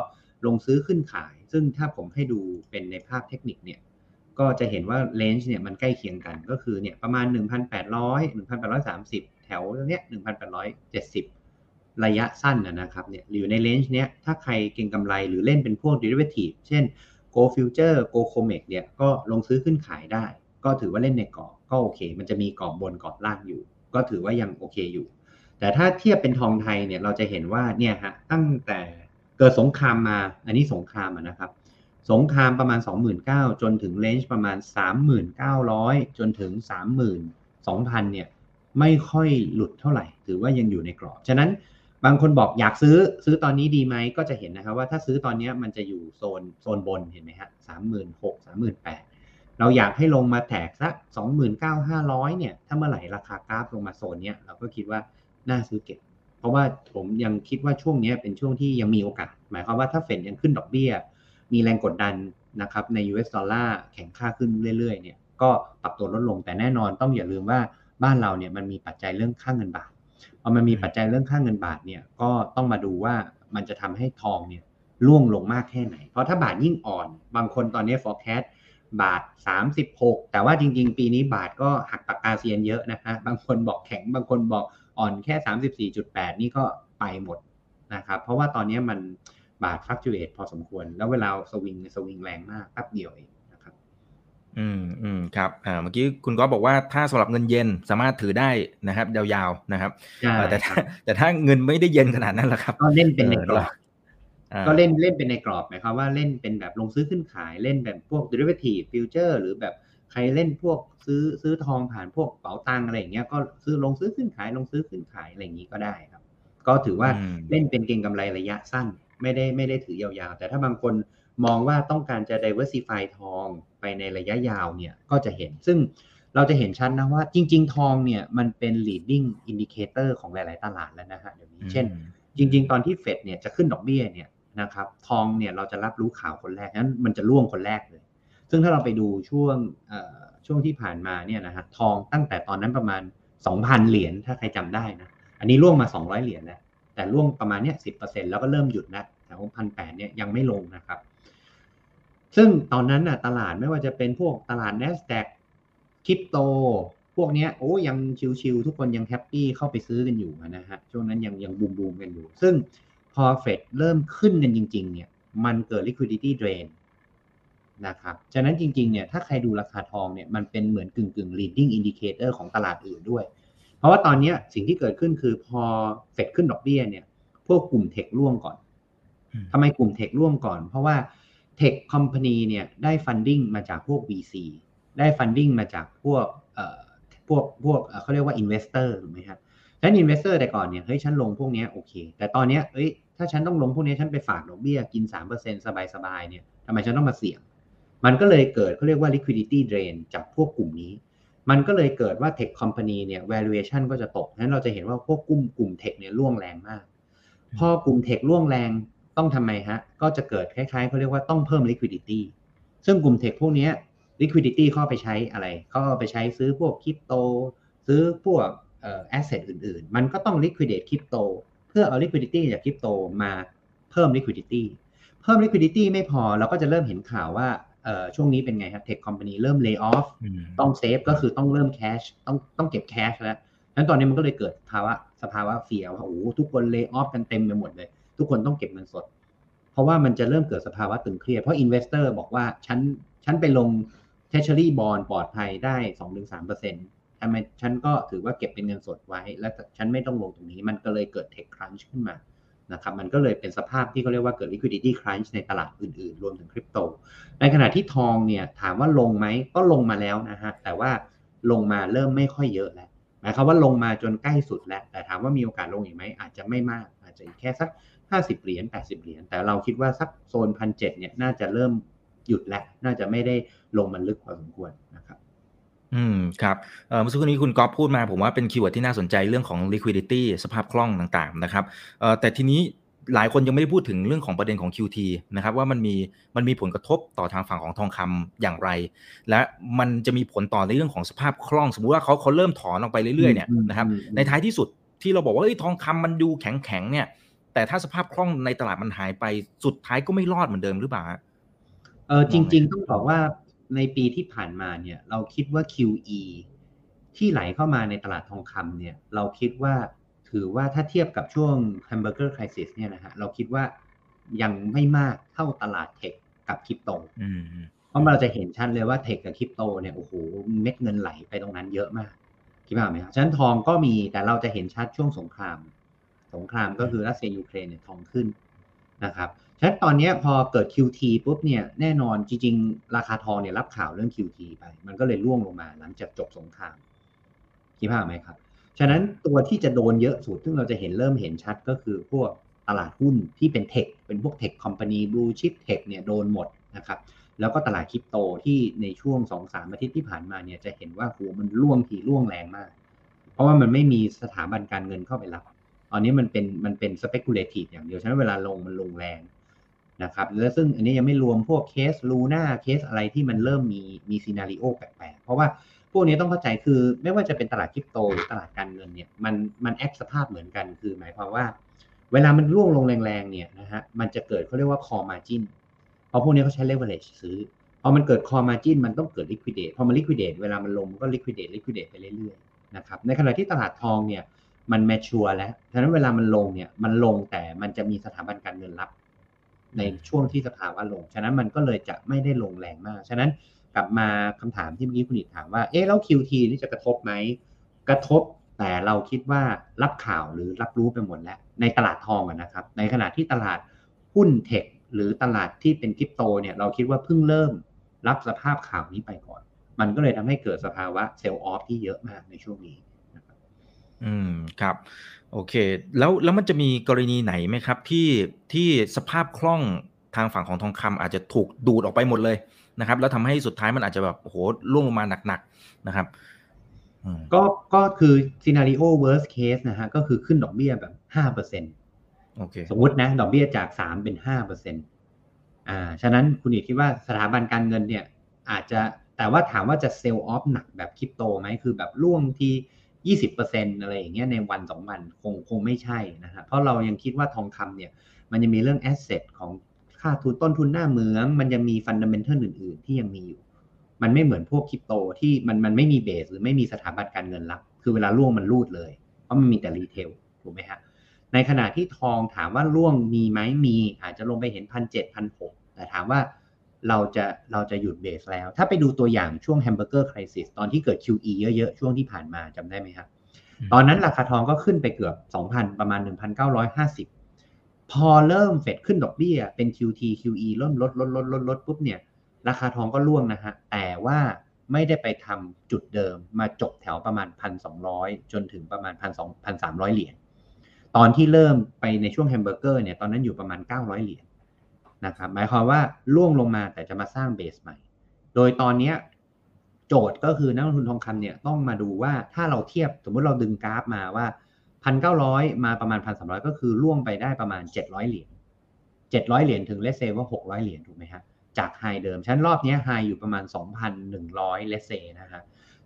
ลงซื้อขึ้นขาย ซึ่งถ้าผมให้ดูเป็นในภาพเทคนิคเนี่ยก็จะเห็นว่า range เนี่ยมันใกล้เคียงกันก็คือเนี่ยประมาณ 1,800 1,830 แถวเนี้ย1,870 ระยะสั้นนะครับเนี่ยอยู่ใน range เนี้ยถ้าใครเก็งกำไรหรือเล่นเป็นพวก derivative เช่น Gold Future Gold Comex เนี่ยก็ลงซื้อขึ้นขายได้ ก็ถือว่าเล่นในกรอบก็โอเค มันจะมีกรอบบนกรอบล่างอยู่ ก็ถือว่ายังโอเคอยู่ แต่ถ้าเทียบเป็นทองไทยเนี่ยเราจะเห็นว่าเนี่ยฮะตั้งแต่ เกิดสงครามมา อันนี้สงครามนะครับ สงครามประมาณ 29,000 จนถึงเลนจ์ประมาณ 3,900 จนถึง 32,000 เนี่ยไม่ค่อยหลุดเท่าไหร่ ถือว่ายังอยู่ในกรอบ ฉะนั้นบางคนบอกอยากซื้อซื้อตอนนี้ดีไหมก็จะเห็นนะครับว่าถ้าซื้อตอนนี้มันจะอยู่โซนโซนบนเห็นไหมฮะ36,000 38,000เราอยากให้ลงมาแตกสัก29,500เนี่ย ถ้าเมื่อไหร่ราคากราฟลงมาโซนเนี้ยเราก็คิดว่าน่าซื้อเก็บ เพราะว่าผมยังคิดว่าช่วงนี้เป็นช่วงที่ยังมีโอกาส หมายความว่าถ้าเฟดยังขึ้นดอกเบี้ย มีแรงกดดันนะครับใน US ดอลลาร์แข็งค่าขึ้นเรื่อยๆเนี่ยก็ปรับตัวลดลงแต่แน่นอนต้องอย่าลืมว่าบ้านเราเนี่ยมันมีปัจจัยเรื่องค่าเงินบาทพอมันมีปัจจัยเรื่องค่าเงินบาทเนี่ยก็ต้องมาดูว่ามันจะทำให้ทองเนี่ยร่วงลงมากแค่ไหน เพราะถ้าบาทยิ่งอ่อน บางคนตอนนี้ forecast บาท 36 แต่ว่าจริง ๆ ปีนี้บาทก็หักปากกาเซียนเยอะนะฮะบางคนบอกแข็งบางคนบอก อ่อนแค่ 34.8 นี่ก็ไปหมดนะครับ เพราะว่าตอนนี้มันบาทฟักจูเอตพอสมควร แล้วเวลาสวิงสวิงแรงมากแป๊บเดียวเองนะครับ อืมอืมครับอ่าเมื่อกี้คุณก็บอกว่าถ้าสำหรับเงินเย็นสามารถถือได้นะครับ ยาวๆนะครับใช่เออแต่คถ้ารับแต่ถ้าเงินไม่ได้เย็นขนาดนั้นแหละครับ ก็เล่นเป็นในกรอบอ่าก็เล่นเล่นเป็นในกรอบหมายความว่าเล่นเป็นแบบลงซื้อขึ้นขายเล่นแบบพวก derivative future หรือแบบ ใครเล่นพวกซื้อซื้อทองผ่านพวกเป๋าตังอะไรอย่างเงี้ยก็ซื้อลงซื้อขึ้นขายลงซื้อขึ้นขายอะไรอย่างงี้ก็ได้ครับ ก็ถือว่าอืมเล่นเป็นเก็งกำไรระยะสั้น ไม่ได้ไม่ได้ถือยาวๆ แต่ถ้าบางคนมองว่าต้องการจะ diversify ทองไปในระยะยาวเนี่ยก็จะเห็น ซึ่งเราจะเห็นชัดนะว่าจริง ๆ ทองเนี่ยมันเป็น leading indicator ของหลาย ๆ ตลาดแล้วนะฮะเดี๋ยวนี้เช่น จริง ๆ ตอนที่เฟดเนี่ยจะขึ้นดอกเบี้ยเนี่ยนะครับทองเนี่ยเราจะรับรู้ข่าวคนแรกนั้นมันจะร่วงคนแรกเลย ซึ่งถ้าเราไปดูช่วงช่วงที่ผ่านมาเนี่ยนะฮะทองตั้งแต่ตอนนั้นประมาณ 2,000 เหรียญถ้าใครจำได้นะอันนี้ร่วงมา 200 เหรียญแล้วแต่ร่วงประมาณเนี้ย10%แล้วก็เริ่มหยุดนะแถวพันแเนี่ยยังไม่ลงนะครับ ซึ่งตอนนั้นน่ะตลาดไม่ว่าจะเป็นพวกตลาด N a s d a q คริปโต พวกเนี้ยโอ้ยังชิวๆทุกคนยัง happy เข้าไปซื้อกันอยู่นะฮะช่วงนั้นยังยังบูมบูมๆกันอยู่ ซึ่งพอเฟดเริ่มขึ้นกันจริง ๆ เนี่ยมันเกิด liquidity drain นะครับ ฉะนั้นจริงๆ เนี่ย ถ้าใครดูราคาทองเนี่ย มันเป็นเหมือนกึ่งกึ่ง leading indicator ของตลาดอื่นด้วย เพราะว่าตอนเนี้ยสิ่งที่เกิดขึ้นคือพอเฟดขึ้นดอกเบี้ยเนี่ย พวกกลุ่ม tech ร่วงก่อนอืมทำไมกลุ่ม tech ร่วงก่อน เพราะว่า tech company เนี่ย ได้ funding มาจากพวก VC ได้ฟันดิ้งมาจากพวกเอ่อพวกพวกเอ่อเขาเรียกว่า investor ถูกไหมครับฉะนั้น investor แต่ก่อนเนี่ย เฮ้ย ฉันลงพวกเนี้ยโอเค แต่ตอนเนี้ยเอ้ย ถ้าฉันต้องลงพวกเนี้ยฉันไปฝากดอกเบี้ยกิน 3%สบายๆ เนี่ยทำไมฉันต้องมาเสี่ยง มันก็เลยเกิดเขาเรียกว่า liquidity drain จากพวกกลุ่มนี้ มันก็เลยเกิดว่า tech company เนี่ย valuation ก็จะตกนั้นเราจะเห็นว่าพวกกลุ่มกลุ่ม tech เนี่ยร่วงแรงมาก พอกลุ่ม tech ร่วงแรงต้องทำไมฮะ ก็จะเกิดคล้ายๆเขาเรียกว่าต้องเพิ่ม liquidity ซึ่งกลุ่ม tech พวกนี้ liquidity เข้าไปใช้อะไร เขาเอาไปใช้ซื้อพวกคริปโต ซื้อพวกเอ่อ asset อื่นๆ มันก็ต้อง liquidate คริปโตเพื่อเอา liquidity จากคริปโตมาเพิ่ม liquidity เพิ่ม liquidity ไม่พอเราก็จะเริ่มเห็นข่าวว่า ช่วงนี้เป็นไงครับ tech company เริ่ม lay off อืมต้องเซฟก็คือต้องเริ่มแคชต้องต้องเก็บแคชแล้วนั้นตอนนี้มันก็เลยเกิดภาวะสภาวะเฟียว่าโอ้โหทุกคนเล y o อ f กันเต็มไปหมดเลย ทุกคนต้องเก็บเงินสด เพราะว่ามันจะเริ่มเกิดสภาวะตึงเครียดเพราะอินเวสเตอร์บอกว่าฉันฉันไปลง Treasury Bond ปลอดภัยได้2-3%ทำไมฉันก็ถือว่าเก็บเป็นเงินสดไว้ แล้วฉันไม่ต้องลงตรงนี้มันก็เลยเกิด Tech Crunch ขึ้นมา นะครับมันก็เลยเป็นสภาพที่เขาเรียกว่าเกิด liquidity crunch ในตลาดอื่นๆ รวมถึงคริปโต ในขณะที่ทองเนี่ยถามว่าลงไหมก็ลงมาแล้วนะฮะแต่ว่าลงมาเริ่มไม่ค่อยเยอะแล้วหมายความว่าลงมาจนใกล้สุดแล้ว แต่ถามว่ามีโอกาสลงอีกไหมอาจจะไม่มาก อาจจะแค่สัก 50 เหรียญ80 เหรียญแต่เราคิดว่าสักโซนพันเเนี่ยน่าจะเริ่มหยุดแล้วน่าจะไม่ได้ลงมันลึกพอสมควรนะครับ อืมครับเอ่อเมื่อสักครู่นี้คุณก๊อฟพูดมาผมว่าเป็น keyword ที่น่าสนใจเรื่องของ liquidity สภาพคล่องต่างๆนะครับเอ่อแต่ทีนี้หลายคนยังไม่ได้พูดถึงเรื่องของประเด็นของ QT นะครับว่ามันมีมันมีผลกระทบต่อทางฝั่งของทองคำอย่างไร และมันจะมีผลต่อในเรื่องของสภาพคล่อง สมมุติว่าเขาเขาเริ่มถอนออกไปเรื่อยๆเนี่ยอืมนะครับอืมในท้ายที่สุดที่เราบอกว่าเอ้ยทองคำมันดูแข็งๆเนี่ย แต่ถ้าสภาพคล่องในตลาดมันหายไปสุดท้ายก็ไม่รอดเหมือนเดิมหรือเปล่าฮะเออจริง ๆ ต้องบอกว่า ในปีที่ผ่านมาเนี่ยเราคิดว่า QE ที่ไหลเข้ามาในตลาดทองคำเนี่ยเราคิดว่าถือว่าถ้าเทียบกับช่วง Hamburger Crisis เนี่ยนะฮะเราคิดว่ายังไม่มากเท่าตลาด tech กับคริปโตอืมเพราะเราจะเห็นชัดเลยว่า tech กับคริปโตเนี่ยโอ้โหเม็ดเงินไหลไปตรงนั้นเยอะมากคิดภาพไหมครับฉะนั้นทองก็มีแต่เราจะเห็นชัดช่วงสงคราม สงครามก็คือรัสเซียยูเครนเนี่ยทองขึ้นนะครับ ฉะนั้นตอนนี้พอเกิด QT ปุ๊บเนี่ยแน่นอนจริง ๆ ราคาทองเนี่ยรับข่าวเรื่อง QT ไป มันก็เลยร่วงลงมาหลังจากจบสงครามคิดภาพไหมครับ ฉะนั้นตัวที่จะโดนเยอะสุด ซึ่งเราจะเห็นเริ่มเห็นชัดก็คือพวกตลาดหุ้นที่เป็น tech เป็นพวก tech company blue chip tech เนี่ยโดนหมดนะครับแล้วก็ตลาดคริปโตที่ในช่วง2อสามอาทิตย์ที่ผ่านมาเนี่ยจะเห็นว่าโหมันร่วงทีร่วงแรงมาก เพราะว่ามันไม่มีสถาบันการเงินเข้าไปรับตอนนี้มันเป็นมันเป็น speculative อย่างเดียวฉะนั้นเวลาลงมันลงแรง นะครับแล้วซึ่งอันนี้ยังไม่รวมพวกเคสลูน่าเคสอะไรที่มันเริ่มมีมี scenario แปลกๆ เพราะว่าพวกนี้ต้องเข้าใจคือไม่ว่าจะเป็นตลาดคริปโตหรือตลาดการเงินเนี่ยมันมันแอคสภาพเหมือนกัน คือหมายความว่า เวลามันร่วงลงแรงๆเนี่ยนะฮะมันจะเกิดเขาเรียกว่า call margin เพราะพวกนี้เขาใช้ leverage ซื้อพอมันเกิด call margin มันต้องเกิด liquidate พอมัน liquidate เวลามันลงมันก็ liquidate liquidate ไปเรื่อยๆนะครับในขณะที่ตลาดทองเนี่ยมัน mature แล้วฉะนั้นเวลามันลงเนี่ยมันลงแต่มันจะมีสถาบันการเงินรับ ในช่วงที่สภาวะลง ฉะนั้นมันก็เลยจะไม่ได้ลงแรงมาก ฉะนั้นกลับมาคำถามที่เมื่อกี้คุณอิทถามว่า เอ๊ะแล้ว QT นี่จะกระทบไหม กระทบ แต่เราคิดว่ารับข่าวหรือรับรู้ไปหมดแล้ว ในตลาดทองอะนะครับ ในขณะที่ตลาดหุ้นเทคหรือตลาดที่เป็นคริปโตเนี่ยเราคิดว่าเพิ่งเริ่มรับสภาพข่าวนี้ไปก่อน มันก็เลยทำให้เกิดสภาวะเซลล์ออฟที่เยอะมากในช่วงนี้นะครับอืมครับ โอเค แล้วแล้วมันจะมีกรณีไหนไหมครับ ที่ที่สภาพคล่องทางฝั่งของทองคำอาจจะถูกดูดออกไปหมดเลยนะครับ แล้วทำให้สุดท้ายมันอาจจะแบบโอ้โหร่วงลงมาหนักๆนะครับอืมก็ก็คือ scenario worst case นะฮะก็คือขึ้นดอกเบี้ยแบบห้าเปอร์เซ็นต์โอเคสมมตินะ ดอกเบี้ยจากสามเป็นห้าเปอร์เซ็นต์อ่าฉะนั้นคุณอีกคิดว่าสถาบันการเงินเนี่ย อาจจะแต่ว่าถามว่าจะ sell off หนักแบบคริปโตไหมคือแบบร่วงที่ ยี่สิบเปอร์เซ็นอะไรอย่างเงี้ยในวันสองวันคงคงไม่ใช่นะฮะเพราะเรายังคิดว่าทองคำเนี่ยมันยังมีเรื่อง asset ของค่าทุนต้นทุนหน้าเหมือง มันยังมีฟันดัมเ n น a l อื่น ๆ ที่ยังมีอยู่ มันไม่เหมือนพวกคริปโตที่มันมันไม่มี base หรือไม่มีสถาบันการเงินรับ คือเวลาร่วงมันรูดเลย เพราะมันมีแต่ retail ถูกไหมฮะในขณะที่ทองถามว่าร่วงมีไหมมีอาจจะลงไปเห็นพันเจ็ดพันหกแต่ถามว่า เราจะเราจะหยุด base แล้ว ถ้าไปดูตัวอย่างช่วง Hamburger Crisis ตอนที่เกิด QE เยอะๆ ช่วงที่ผ่านมาจำได้ไหมครับอืมตอนนั้นราคาทองก็ขึ้นไปเกือบ 2,000 ประมาณ 1,950 พอเริ่มเฟดขึ้นดอกเบี้ยเป็น QT QE เริ่มลดลดลดลดลดปุ๊บเนี่ย ราคาทองก็ร่วงนะฮะ แต่ว่าไม่ได้ไปทำจุดเดิมมาจบแถวประมาณ 1,200 จนถึงประมาณ1,300 เหรียญ ตอนที่เริ่มไปในช่วงแฮมเบอร์เกอร์เนี่ย ตอนนั้นอยู่ประมาณ 900 เหรียญ นะครับหมายความว่าล่วงลงมาแต่จะมาสร้างเบสใหม่ โดยตอนนี้โจทย์ก็คือนักลงทุนทองคำเนี่ยต้องมาดูว่าถ้าเราเทียบสมมติเราดึงกราฟมาว่า 1,900 มาประมาณ 1,300 ก็คือล่วงไปได้ประมาณ 700 เหรียญ700 เหรียญถึงเลเซว่า 600 เหรียญถูกไหมฮะจากไฮเดิมชั้นรอบนี้ไฮอยู่ประมาณ 2,100เลเซนะฮะ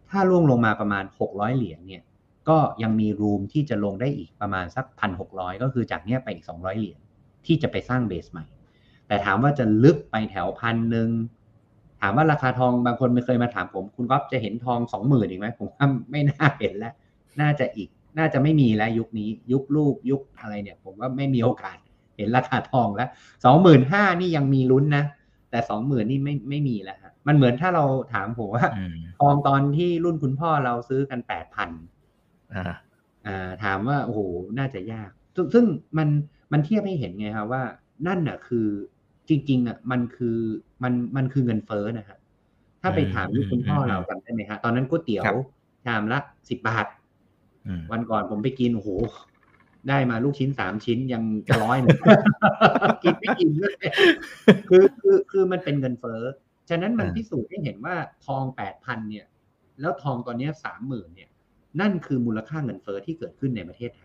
ถ้าล่วงลงมาประมาณ 600 เหรียญเนี่ยก็ยังมีรูมที่จะลงได้อีกประมาณสัก 1,600 ก็คือจากเนี้ยไปอีก 200 เหรียญที่จะไปสร้างเบสใหม่ แต่ถามว่าจะลึกไปแถวพันหนึ่งถามว่าราคาทองบางคนไม่เคยมาถามผม คุณก๊อฟจะเห็นทองสองหมื่นอีกไหมผมว่าไม่น่าเห็นแล้ว น่าจะอีก น่าจะไม่มีแล้วยุคนี้ ยุคลูกยุคอะไรเนี่ย ผมว่าไม่มีโอกาสเห็นราคาทองแล้วสองหมื่นห้านี่ยังมีลุ้นนะแต่สองหมื่นนี่ไม่ไม่มีแล้วฮะมันเหมือนถ้าเราถามผมว่าอืมทองตอนที่รุ่นคุณพ่อเราซื้อกันแปดพันอ่าอ่าถามว่าโอ้โหน่าจะยากซึ่งซึ่งมันมันเทียบให้เห็นไงครับว่านั่นน่ะคือ จริงๆอะมันคือมันมันคือเงินเฟ้อนะฮะถ้าไปถามยุคคุณพ่อเราจำได้ไหมฮะตอนนั้นก๋วยเตี๋ยวชามละสิบบาทอืมวันก่อนผมไปกินโอ้โหได้มาลูกชิ้นสามชิ้นยังจะร้อยหนึ่งกินไม่กินเลยคือคือคือมันเป็นเงินเฟ้อฉะนั้นมันอ่าพิสูจน์ให้เห็นว่าทองแปดพันเนี่ย แล้วทองตอนเนี้สามหมื่นเนี่ย นั่นคือมูลค่าเงินเฟ้อที่เกิดขึ้นในประเทศไทย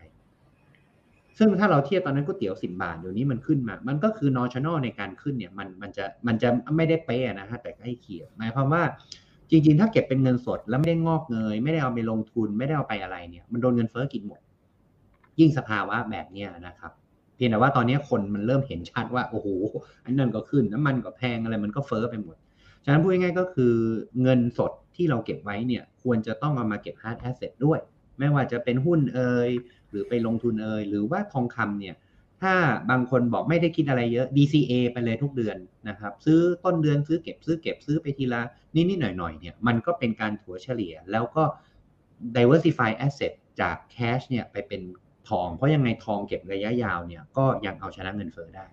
ซึ่งถ้าเราเทียบตอนนั้นก๋วยเตี๋ยวสิบบาทเดี๋ยวนี้มันขึ้นมา มันก็คือนอช n น l ในการขึ้นเนี่ยมันมันจะมันจะไม่ได้เป๊ะนะฮะแต่ใกล้เคียงหมายความว่าจริง ๆ ถ้าเก็บเป็นเงินสดแล้วไม่ได้งอกเงย ไม่ได้เอาไปลงทุนไม่ได้เอาไปอะไรเนี่ย มันโดนเงินเฟ้อกินหมด ยิ่งสภาวะแบบเนี้ยนะครับเพียงแต่ว่าตอนนี้คนมันเริ่มเห็นชัดว่าโอ้โหอันนั้นก็ขึ้นน้ำมันก็แพงอะไรมันก็เฟ้อไปหมดฉะนั้นพูดง่ายๆก็คือเงินสดที่เราเก็บไว้เนี่ย ควรจะต้องเอามาเก็บ hard asset ด้วย ไม่ว่าจะเป็นหุ้นเอ่ย หรือไปลงทุนเอ่ยหรือว่าทองคำเนี่ยถ้าบางคนบอกไม่ได้คิดอะไรเยอะ DCA ไปเลยทุกเดือนนะครับซื้อต้นเดือนซื้อเก็บซื้อเก็บซื้อไปทีละนิดๆหน่อยๆเนี่ยมันก็เป็นการถัวเฉลี่ยแล้วก็ diversify asset จาก cash เนี่ยไปเป็นทอง เพราะยังไงทองเก็บระยะยาวเนี่ยก็ยังเอาชนะเงินเฟ้อได้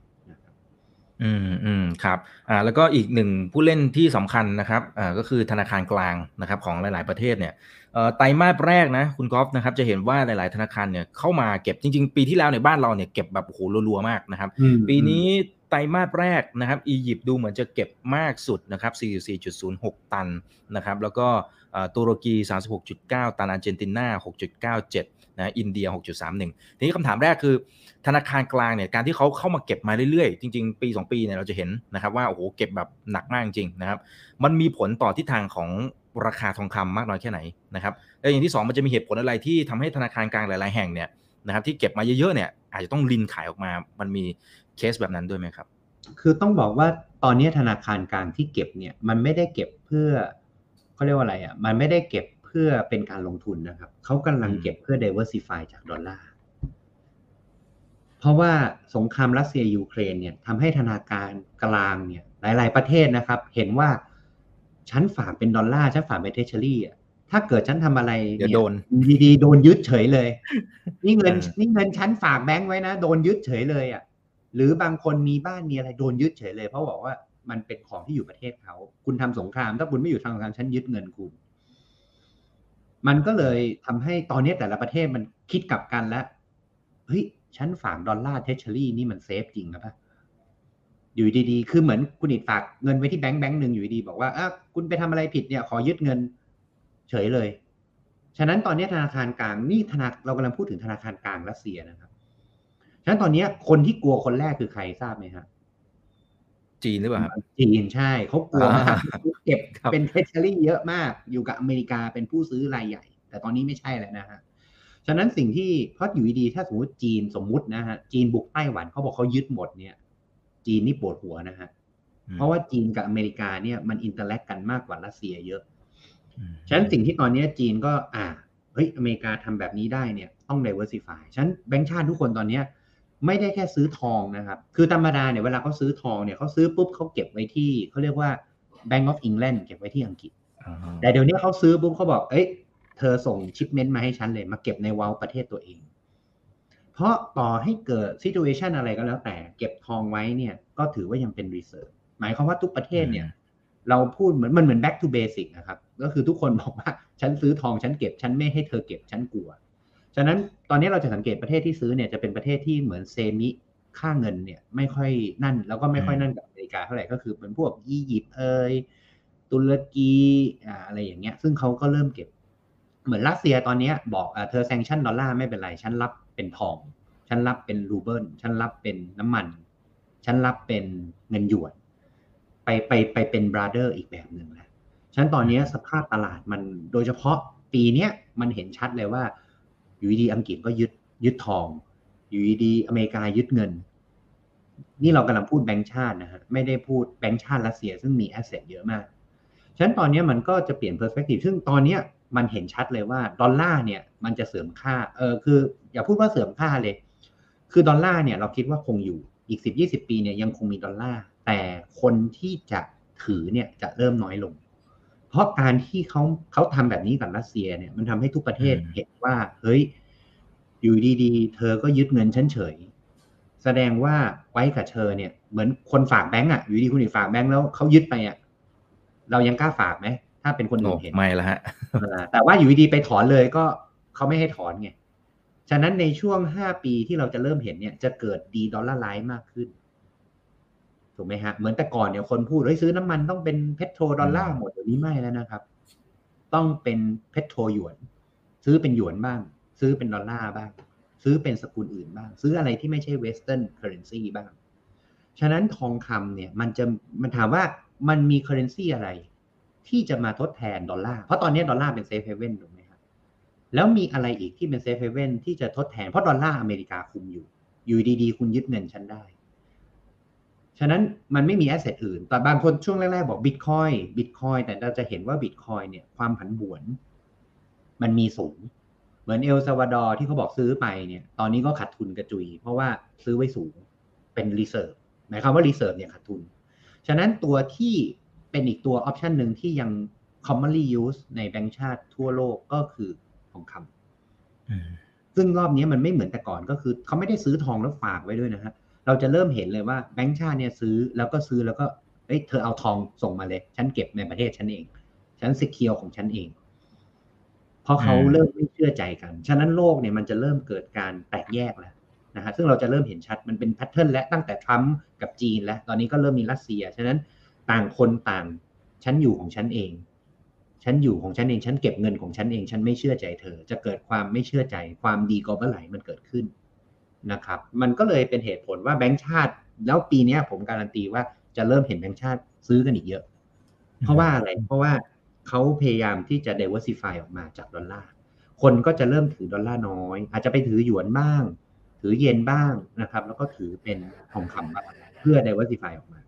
อืมอืมครับอ่าแล้วก็อีกหนึ่งผู้เล่นที่สำคัญนะครับอ่าก็คือธนาคารกลางนะครับของหลาย ๆ ประเทศเนี่ยเอ่อไตรมาสแรกนะคุณกอล์ฟนะครับจะเห็นว่าหลาย ๆ ธนาคารเนี่ยเข้ามาเก็บจริง ๆ ปีที่แล้วในยบ้านเราเนี่ยเก็บแบบโอ้โหรัว ๆ มากนะครับ ปีนี้ไตรมาสแรกนะครับอียิปต์ดูเหมือนจะเก็บมากสุดนะครับ 44.06 ตันนะครับแล้วก็เอ่อตุรกี 36.9 ตันอาร์เจนตินา 6.97 นะอินเดีย 6.31 ทีนี้คำถามแรกคือ ธนาคารกลางเนี่ยการที่เขาเข้ามาเก็บมาเรื่อยๆ จริง ๆ ปี 2 ปีเนี่ยเราจะเห็นนะครับว่าโอ้โหเก็บแบบหนักมากจริงๆนะครับมันมีผลต่อทิศทางของราคาทองคำมากน้อยแค่ไหนนะครับและอย่างที่สองมันจะมีเหตุผลอะไรที่ทำให้ธนาคารกลางหลายๆแห่งเนี่ยนะครับที่เก็บมาเยอะๆเนี่ยอาจจะต้องรินขายออกมา มันมีเคสแบบนั้นด้วยไหมครับ คือต้องบอกว่าตอนนี้ธนาคารกลางที่เก็บเนี่ยมันไม่ได้เก็บเพื่อเขาเรียกว่าอะไรอะมันไม่ได้เก็บ เพื่อเป็นการลงทุนนะครับเขากำลังเก็บเพื่อ diversify จากดอลลาร์เพราะว่าสงครามรัสเซียยูเครนเนี่ยทำให้ธนาคารกลางเนี่ย หลาย ๆ ประเทศนะครับ เห็นว่าฉันฝากเป็นดอลลาร์ฉันฝากเป็น Treasury อะถ้าเกิดฉันทำอะไรเดี๋ยวนี่โดนดีๆโดนยึดเฉยเลย นี่เงินเออนี่เงินฉันฝากแบงค์ไว้นะ โดนยึดเฉยเลยอะหรือบางคนมีบ้านมีอะไรโดนยึดเฉยเลย เพราะบอกว่ามันเป็นของที่อยู่ประเทศเขา คุณทำสงคราม ถ้าคุณไม่อยู่ทางสงครามฉันยึดเงินคุณ มันก็เลยทำให้ตอนนี้แต่ละประเทศมันคิดกลับกันแล้วเฮ้ยฉันฝากดอลลาร์ Treasury นี่มัน safe จริงหรือเปล่าอยู่ดีๆ คือเหมือนคุณอิดฝากเงินไว้ที่แบงค์แบงค์หนึ่งอยู่ดีๆบอกว่าอะคุณไปทำอะไรผิดเนี่ยขอยึดเงิน เฉยเลย ฉะนั้นตอนนี้ธนาคารกลางนี่ธนาเรากำลังพูดถึงธนาคารกลางรัสเซียนะครับ ฉะนั้นตอนนี้คนที่กลัวคนแรกคือใครทราบไหมครับ จีนหรือเปล่าครับจีนใช่เขากลัวมากอ่าเก็บครับเป็นเทเชอรี่เยอะมากอยู่กับอเมริกาเป็นผู้ซื้อรายใหญ่ แต่ตอนนี้ไม่ใช่แล้วนะฮะฉะนั้นสิ่งที่เพราะอยู่ดีๆถ้าสมมติจีนสมมุตินะฮะจีนบุกไต้หวันเขาบอกเขายึดหมดเนี่ย จีนนี่ปวดหัวนะฮะอืมเพราะว่าจีนกับอเมริกาเนี่ยมัน interact กันมากกว่ารัสเซียเยอะอืมฉะนั้นสิ่งที่ตอนนี้จีนก็ อ่าเฮ้ยอเมริกาทำแบบนี้ได้เนี่ยต้อง diversify ฉะนั้นแบงก์ชาติทุกคนตอนเนี้ย ไม่ได้แค่ซื้อทองนะครับ คือธรรมดาเนี่ยเวลาเขาซื้อทองเนี่ยเขาซื้อปุ๊บเขาเก็บไว้ที่เขาเรียกว่า Bank of England เก็บไว้ที่อังกฤษอ่าฮะแต่เดี๋ยวนี้เขาซื้อปุ๊บเขาบอก เอ้ย เธอส่ง shipment มาให้ฉันเลย มาเก็บในวอลประเทศตัวเอง เพราะต่อให้เกิดซิ t u เ t ชันอะไรก็แล้วแต่ เก็บทองไว้เนี่ย ก็ถือว่ายังเป็น reserve หมายความว่าทุกประเทศเนี่ย เราพูดเหมือนมันเหมือน back to basic นะครับ ก็คือทุกคนบอกว่าฉันซื้อทองฉันเก็บฉันไม่ให้เธอเก็บฉันกลัว ฉะนั้นตอนนี้เราจะสังเกตประเทศที่ซื้อเนี่ยจะเป็นประเทศที่เหมือน semi ค่าเงินเนี่ยไม่ค่อยนั่น แล้วก็ไม่ค่อยนั่นกับอเมริกาเท่าไหร่ก็คือเป็นพวกอียิปต์เอยตุรกีอะไรอย่างเงี้ย ซึ่งเขาก็เริ่มเก็บ เหมือนรัสเซียตอนนี้บอกอ่ะเธอ sanction ดอลลาร์ไม่เป็นไร ฉันรับเป็นทอง ฉันรับเป็นรูเบิลฉันรับเป็นน้ำมัน ฉันรับเป็นเงินหยวน ไปไปไปเป็น brother อีกแบบหนึ่งแล้วฉะนั้นตอนนี้สภาพตลาดมันโดยเฉพาะปีเนี้ยมันเห็นชัดเลยว่า อยู่ดีๆ อังกฤษก็ยึดยึดทอง อยู่ดีๆ อเมริกายึดเงิน นี่เรากำลังพูดแบงก์ชาตินะฮะไม่ได้พูดแบงก์ชาติรัสเซีย ซึ่งมี asset เยอะมากฉะนั้นตอนนี้มันก็จะเปลี่ยน perspective ซึ่งตอนนี้มันเห็นชัดเลยว่าดอลลาร์เนี่ยมันจะเสื่อมค่าเออคือ อย่าพูดว่าเสื่อมค่าเลย คือดอลลาร์เนี่ยเราคิดว่าคงอยู่อีกสิบยี่สิบปีเนี่ยยังคงมีดอลลาร์แต่คนที่จะถือเนี่ยจะเริ่มน้อยลง เพราะการที่เขาเขาทำแบบนี้กับรัสเซียเนี่ยมันทำให้ทุกประเทศเห็นว่า เฮ้ย อยู่ดีๆ เธอก็ยึดเงินฉันเฉยๆ แสดงว่าไว้กับเธอเนี่ย เหมือนคนฝากแบงก์อะ อยู่ดีๆ คุณอีกฝากแบงก์แล้วเขายึดไปอะเรายังกล้าฝากไหมถ้าเป็นคนอื่นเห็นไม่ละฮะแต่ว่าอยู่ดีๆ ไปถอนเลยก็เขาไม่ให้ถอนไงฉะนั้นในช่วงห้าปีที่เราจะเริ่มเห็นเนี่ย จะเกิด de-dollarize มากขึ้น ถูกไหมฮะเหมือนแต่ก่อนเนี่ยคนพูดเฮ้ยซื้อน้ำมันต้องเป็น petrodollar หมดเดี๋ยวนี้ไม่แล้วนะครับ ต้องเป็น petro หยวน ซื้อเป็นหยวนบ้าง ซื้อเป็นดอลลาร์บ้าง ซื้อเป็นสกุลอื่นบ้าง ซื้ออะไรที่ไม่ใช่ Western currency บ้าง ฉะนั้นทองคำเนี่ยมันจะมันถามว่ามันมี currency อะไรที่จะมาทดแทนดอลลาร์ เพราะตอนนี้ดอลลาร์เป็น safe haven ถูกไหมครับ แล้วมีอะไรอีกที่เป็น safe haven ที่จะทดแทน เพราะดอลลาร์อเมริกาคุมอยู่ อยู่ดีๆ คุณยึดเงินฉันได้ ฉะนั้นมันไม่มี asset อื่น แต่บางคนช่วงแรกๆบอกบิตคอยน์บิตคอยน์แต่เราจะเห็นว่าบิตคอยน์เนี่ยความผันผวน มันมีสูง เหมือนเอลซาวาดอร์ที่เขาบอกซื้อไปเนี่ย ตอนนี้ก็ขาดทุนกระจุย เพราะว่าซื้อไว้สูงเป็น reserve หมายความว่า reserve เนี่ยขาดทุน ฉะนั้นตัวที่เป็นอีกตัว option หนึ่งที่ยัง commonly used ในแบงก์ชาติทั่วโลกก็คือทองคำซึ่งรอบนี้มันไม่เหมือนแต่ก่อนก็คือ เขาไม่ได้ซื้อทองแล้วฝากไว้ด้วยนะฮะเราจะเริ่มเห็นเลยว่าแบงก์ชาติเนี่ยซื้อแล้วก็ซื้อแล้วก็เอ้ยเธอเอาทองส่งมาเลย ฉันเก็บในประเทศฉันเอง ฉัน secure ของฉันเอง เพราะเขาเริ่มไม่เชื่อใจกัน ฉะนั้นโลกเนี่ยมันจะเริ่มเกิดการแตกแยกแล้วนะฮะซึ่งเราจะเริ่มเห็นชัดมันเป็น pattern และตั้งแต่ทรัมป์กับจีนแล้ว ตอนนี้ก็เริ่มมีรัสเซีย ฉะนั้นต่างคนต่างฉันอยู่ของฉันเอง ฉันอยู่ของฉันเอง ฉันเก็บเงินของฉันเอง ฉันไม่เชื่อใจเธอ จะเกิดความไม่เชื่อใจ ความ deglobalize มันเกิดขึ้น นะครับ มันก็เลยเป็นเหตุผลว่าแบงก์ชาติ แล้วปีนี้ผมการันตีว่าจะเริ่มเห็นแบงก์ชาติซื้อกันอีกเยอะ เพราะว่าอะไร เพราะว่าเขาพยายามที่จะ diversify ออกมาจากดอลลาร์ คนก็จะเริ่มถือดอลลาร์น้อย อาจจะไปถือหยวนบ้าง ถือเยนบ้างนะครับ แล้วก็ถือเป็นทองคำบ้างเพื่อ diversify ออกมา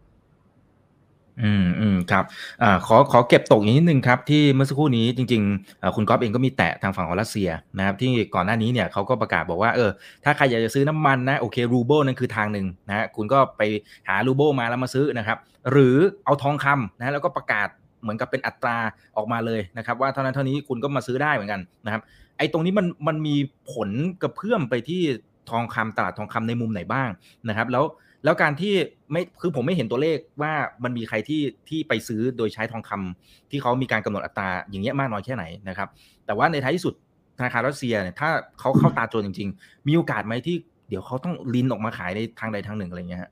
อืมอืมครับอ่าขอขอเก็บตกอย่างนิดนึงครับ ที่เมื่อสักครู่นี้จริงๆคุณก๊อฟเองก็มีแตะทางฝั่งของรัสเซียนะครับที่ก่อนหน้านี้เนี่ยเขาก็ประกาศบอกว่าเออถ้าใครอยากจะซื้อน้ำมันนะโอเครูเบิลนั่นคือทางหนึ่งนะคุณก็ไปหารูเบิลมาแล้วมาซื้อนะครับ หรือเอาทองคำนะแล้วก็ประกาศเหมือนกับเป็นอัตราออกมาเลยนะครับ ว่าเท่านั้นเท่านี้คุณก็มาซื้อได้เหมือนกันนะครับไอ้ตรงนี้มันมันมีผลกระเพื่อมไปที่ทองคำตลาดทองคำในมุมไหนบ้างนะครับ แล้ว แล้วการที่ไม่คือผมไม่เห็นตัวเลขว่ามันมีใครที่ที่ไปซื้อโดยใช้ทองคำที่เขามีการกำหนดอัตราอย่างเงี้ยมากน้อยแค่ไหนนะครับ แต่ว่าในท้ายที่สุดธนาคารรัสเซียเนี่ยถ้าเขาเข้าตาโจรจริง ๆ มีโอกาสไหมที่เดี๋ยวเขาต้องลินออกมาขายในทางใดทางหนึ่งอะไรเงี้ยฮะ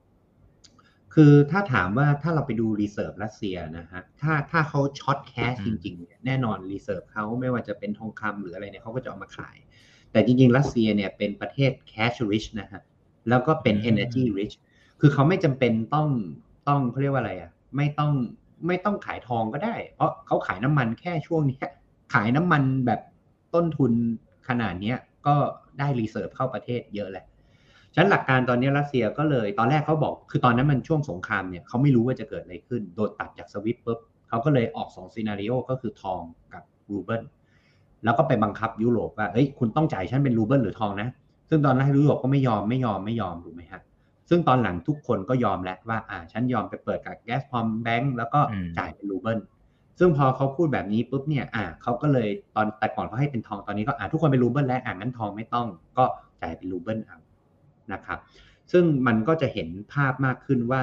คือถ้าถามว่าถ้าเราไปดู reserve รัสเซียนะฮะถ้าถ้าเขา short cash จริงๆเนี่ยแน่นอน reserve เขาไม่ว่าจะเป็นทองคำหรืออะไรเนี่ยเขาก็จะเอามาขาย แต่จริงๆ รัสเซียเนี่ยเป็นประเทศ cash rich นะฮะแล้วก็เป็น energy rich คือเขาไม่จำเป็นต้องต้องเขาเรียกว่าอะไรอะ ไม่ต้องไม่ต้องขายทองก็ได้ เพราะเขาขายน้ำมันแค่ช่วงนี้ขายน้ำมันแบบต้นทุนขนาดนี้ก็ได้ reserve เข้าประเทศเยอะแหละฉะนั้นหลักการตอนนี้รัสเซียก็เลยตอนแรกเขาบอก คือตอนนั้นมันช่วงสงครามเนี่ยเขาไม่รู้ว่าจะเกิดอะไรขึ้น โดนตัดจาก SWIFT ปุ๊บเขาก็เลยออกสอง scenario ก็คือทองกับรูเบิลแล้วก็ไปบังคับยุโรปว่าเฮ้ยคุณต้องจ่ายฉันเป็นรูเบิลหรือทองนะ ซึ่งตอนแรกยุโรปก็ไม่ยอมไม่ยอมไม่ยอมถูกไหมฮะ ซึ่งตอนหลังทุกคนก็ยอมแล้วว่าอ่าฉันยอมไปเปิดกับ Gazprombank แล้วก็จ่ายเป็นรูเบิลซึ่งพอเขาพูดแบบนี้ปุ๊บเนี่ยอ่าเขาก็เลยตอนแต่ก่อนเขาให้เป็นทองตอนนี้ก็อ่าทุกคนเป็นรูเบิลแล้วอ่างั้นทองไม่ต้องก็จ่ายเป็นรูเบิลเอานะครับซึ่งมันก็จะเห็นภาพมากขึ้นว่า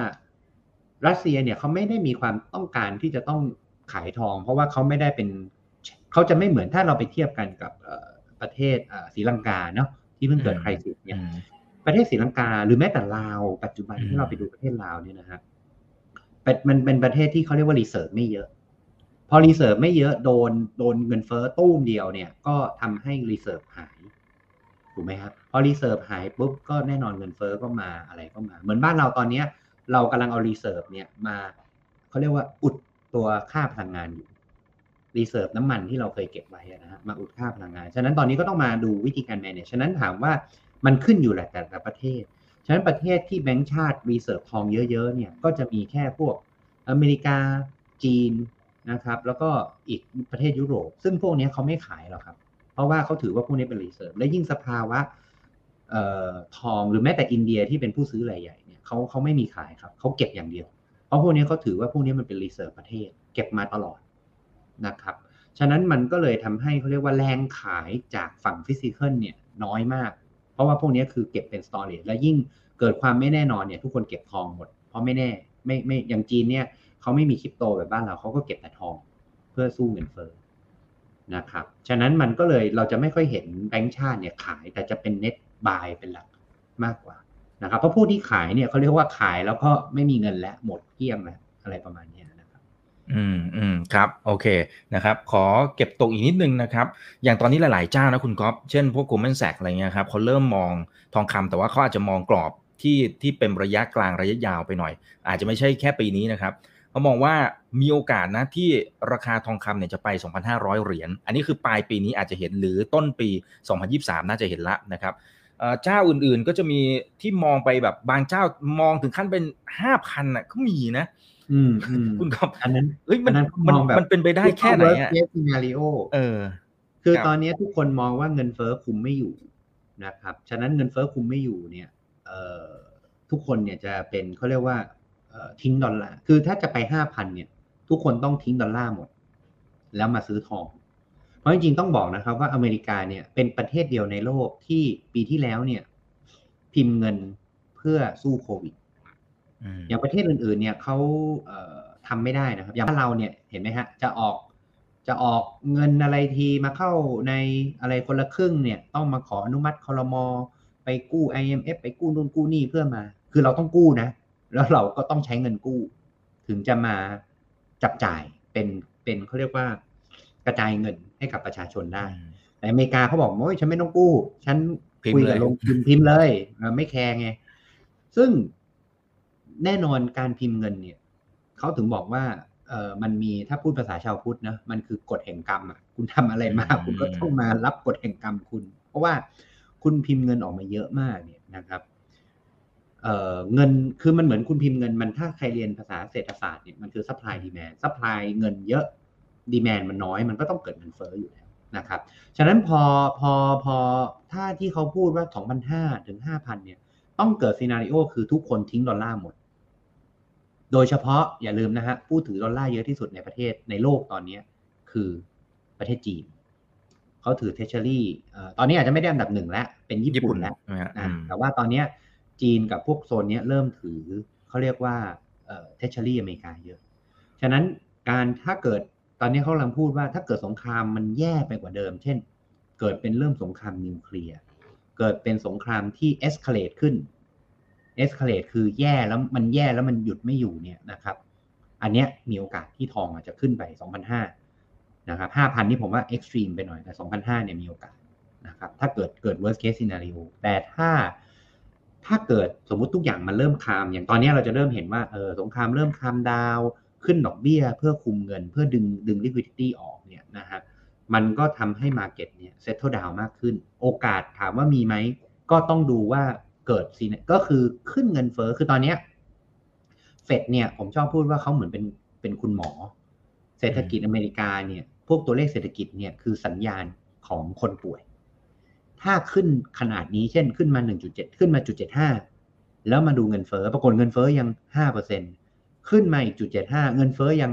รัสเซียเนี่ยเขาไม่ได้มีความต้องการที่จะต้องขายทอง เพราะว่าเขาไม่ได้เป็นเขาจะไม่เหมือนถ้าเราไปเทียบกันกับประเทศศรีลังกาเนาะที่เพิ่งเกิด crisis เนี่ย ประเทศศรีลังกา หรือแม้แต่ลาว ปัจจุบันที่เราไปดูประเทศลาวเนี่ยนะฮะมันเป็นประเทศที่เขาเรียกว่า reserve ไม่เยอะ พอ reserve ไม่เยอะโดนโดนเงินเฟ้อตู้มเดียวเนี่ย ก็ทำให้ reserve หายถูกไหมครับพอ reserve หายปุ๊บก็แน่นอนเงินเฟ้อก็มาอะไรก็มา เหมือนบ้านเราตอนเนี้ย เรากำลังเอา reserve เนี่ยมาเขาเรียกว่าอุดตัวค่าพลังงานอยู่ reserve น้ำมันที่เราเคยเก็บไว้นะฮะมาอุดค่าพลังงาน ฉะนั้นตอนนี้ก็ต้องมาดูวิธีการ manage ฉะนั้นถามว่า มันขึ้นอยู่แหละแต่ละประเทศ ฉะนั้นประเทศที่แบงก์ชาติ reserve ทองเยอะๆเนี่ยก็จะมีแค่พวกอเมริกาจีนนะครับ แล้วก็อีกประเทศยุโรป ซึ่งพวกนี้เขาไม่ขายหรอกครับ เพราะว่าเขาถือว่าพวกนี้เป็น reserve และยิ่งสภาวะออทองหรือแม้แต่อินเดียที่เป็นผู้ซื้อรายใหญ่เนี่ยเขาเขาไม่มีขายครับเขาเก็บอย่างเดียว เพราะพวกนี้เขาถือว่าพวกนี้มันเป็น reserve ประเทศ เก็บมาตลอดนะครับ ฉะนั้นมันก็เลยทำให้เขาเรียกว่าแรงขายจากฝั่ง physical เนี่ยน้อยมาก เพราะว่าพวกนี้คือเก็บเป็น storage และยิ่งเกิดความไม่แน่นอนเนี่ยทุกคนเก็บทองหมด เพราะไม่แน่ไม่ไม่อย่างจีนเนี่ยเขาไม่มีคริปโตแบบบ้านเราเขาก็เก็บแต่ทองเพื่อสู้เงินเฟ้อนะครับฉะนั้นมันก็เลยเราจะไม่ค่อยเห็นแบงก์ชาติเนี่ยขายแต่จะเป็นเน็ตบายเป็นหลักมากกว่านะครับเพราะผู้ที่ขายเนี่ยเขาเรียกว่าขายแล้วก็ไม่มีเงินแล้วหมดเกลี้ยงแล้วอะไรประมาณนี้ อืมอืมครับโอเคนะครับขอเก็บตกอีกนิดนึงนะครับอย่างตอนนี้หลายๆเจ้านะคุณก๊อฟเช่นพวก Goldman Sachs อะไรเงี้ยครับเขาเริ่มมองทองคำแต่ว่าเขาอาจจะมองกรอบที่ที่เป็นระยะกลางระยะยาวไปหน่อย อาจจะไม่ใช่แค่ปีนี้นะครับเขามองว่ามีโอกาสนะที่ราคาทองคำเนี่ยจะไป 2,500 เหรียญอันนี้คือปลายปีนี้อาจจะเห็นหรือต้นปี 2023 น่าจะเห็นละนะครับเจ้าอื่นๆก็จะมีที่มองไปแบบบางเจ้ามองถึงขั้นเป็น 5,000อะก็มีนะ อืมอืมคุณก๊อฟอันนั้นเฮ้ยมันอันนั้นเขามันมองแบบมันเป็นไปได้แค่ไหนอะเ worst case scenario เออ คือครับตอนนี้ทุกคนมองว่าเงินเฟ้อคุมไม่อยู่นะครับ ฉะนั้นเงินเฟ้อคุมไม่อยู่เนี่ยเอ่อทุกคนเนี่ยจะเป็นเขาเรียกว่าเอ่อทิ้งดอลลาร์คือถ้าจะไปห้าพันเนี่ย ทุกคนต้องทิ้งดอลลาร์หมด แล้วมาซื้อทอง เพราะจริงๆต้องบอกนะครับว่าอเมริกาเนี่ยเป็นประเทศเดียวในโลกที่ปีที่แล้วเนี่ย พิมพ์เงินเพื่อสู้โควิด อืมอย่างประเทศอื่นๆเนี่ยเขาเอ่อทำไม่ได้นะครับ อย่างบ้านเราเนี่ยเห็นไหมฮะจะออกจะออกเงินอะไรทีมาเข้าในอะไรคนละครึ่งเนี่ยต้องมาขออนุมัติคอรมอไปกู้ IMF ไปกู้นู่นกู้นี่เพื่อมา คือเราต้องกู้นะ แล้วเราก็ต้องใช้เงินกู้ ถึงจะมาจับจ่ายเป็นเป็นเขาเรียกว่ากระจายเงินให้กับประชาชนได้ แต่อเมริกาเขาบอกโอ้ยฉันไม่ต้องกู้ ฉันพิมพ์คุยกับเลยลงทุนพิมพ์เลยเออไม่แคร์ไง ซึ่ง แน่นอนการพิมพ์เงินเนี่ยเขาถึงบอกว่าเออมันมีถ้าพูดภาษาชาวพุทธนะมันคือกฎแห่งกรรมอะคุณทำอะไรมาอืมคุณก็ต้องมารับกฎแห่งกรรมคุณ เพราะว่าคุณพิมพ์เงินออกมาเยอะมากเนี่ยนะครับเอ่อเงินคือมันเหมือนคุณพิมพ์เงินมันถ้าใครเรียนภาษาเศรษฐศาสตร์เนี่ยมันคือ supply demand supply เงินเยอะ demand มันน้อยมันก็ต้องเกิดเงินเฟ้ออยู่แล้วนะครับ ฉะนั้นพอพอพอถ้าที่เขาพูดว่า 2,500 ถึง 5,000 เนี่ย ต้องเกิด scenario คือทุกคนทิ้งดอลลาร์หมด โดยเฉพาะอย่าลืมนะฮะผู้ถือดอลลาร์เยอะที่สุดในประเทศในโลกตอนนี้คือประเทศจีนเขาถือ treasury ตอนนี้อาจจะไม่ได้อันดับหนึ่งแล้วเป็นญี่ญี่ปุ่ปุ่นนแล้วใช่ไหมฮะอะอืมแต่ว่าตอนเนี้ยจีนกับพวกโซนเนี้ยเริ่มถือเขาเรียกว่า treasury อเมริกาเยอะ ฉะนั้นการถ้าเกิดตอนนี้เขากำลังพูดว่าถ้าเกิดสงครามมันแย่ไปกว่าเดิม เช่น เกิดเป็นเริ่มสงครามนิวเคลียร์ เกิดเป็นสงครามที่ escalate ขึ้น escalate คือแย่แล้วมันแย่แล้วมันหยุดไม่อยู่เนี่ยนะครับ อันเนี้ยมีโอกาสที่ทองอาจจะขึ้นไป 2,500นะครับ5,000นี่ผมว่า extreme ไปหน่อยแต่2,500เนี่ยมีโอกาสนะครับถ้าเกิดเกิด worst case scenario แต่ถ้าถ้าเกิดสมมุติทุกอย่างมันเริ่ม calm อย่างตอนนี้เราจะเริ่มเห็นว่าเออสงครามเริ่ม calm downขึ้นดอกเบี้ย เพื่อคุมเงินเพื่อดึงดึง liquidity ออกเนี่ยนะฮะมันก็ทำให้ market เนี่ย settle down มากขึ้น โอกาสถามว่ามีไหม ก็ต้องดูว่า เกิดสิก็คือขึ้นเงินเฟ้อคือตอนเนี้ยเฟดเนี่ยผมชอบพูดว่าเขาเหมือนเป็นเป็นคุณหมอ เศรษฐกิจอเมริกาเนี่ย พวกตัวเลขเศรษฐกิจเนี่ยคือสัญญาณของคนป่วย ถ้าขึ้นขนาดนี้เช่นขึ้นมา 1.7 ขึ้นมา1.75แล้วมาดูเงินเฟ้อปรากฏเงินเฟ้อยัง5%ขึ้นมาอีก1.75เงินเฟ้อยัง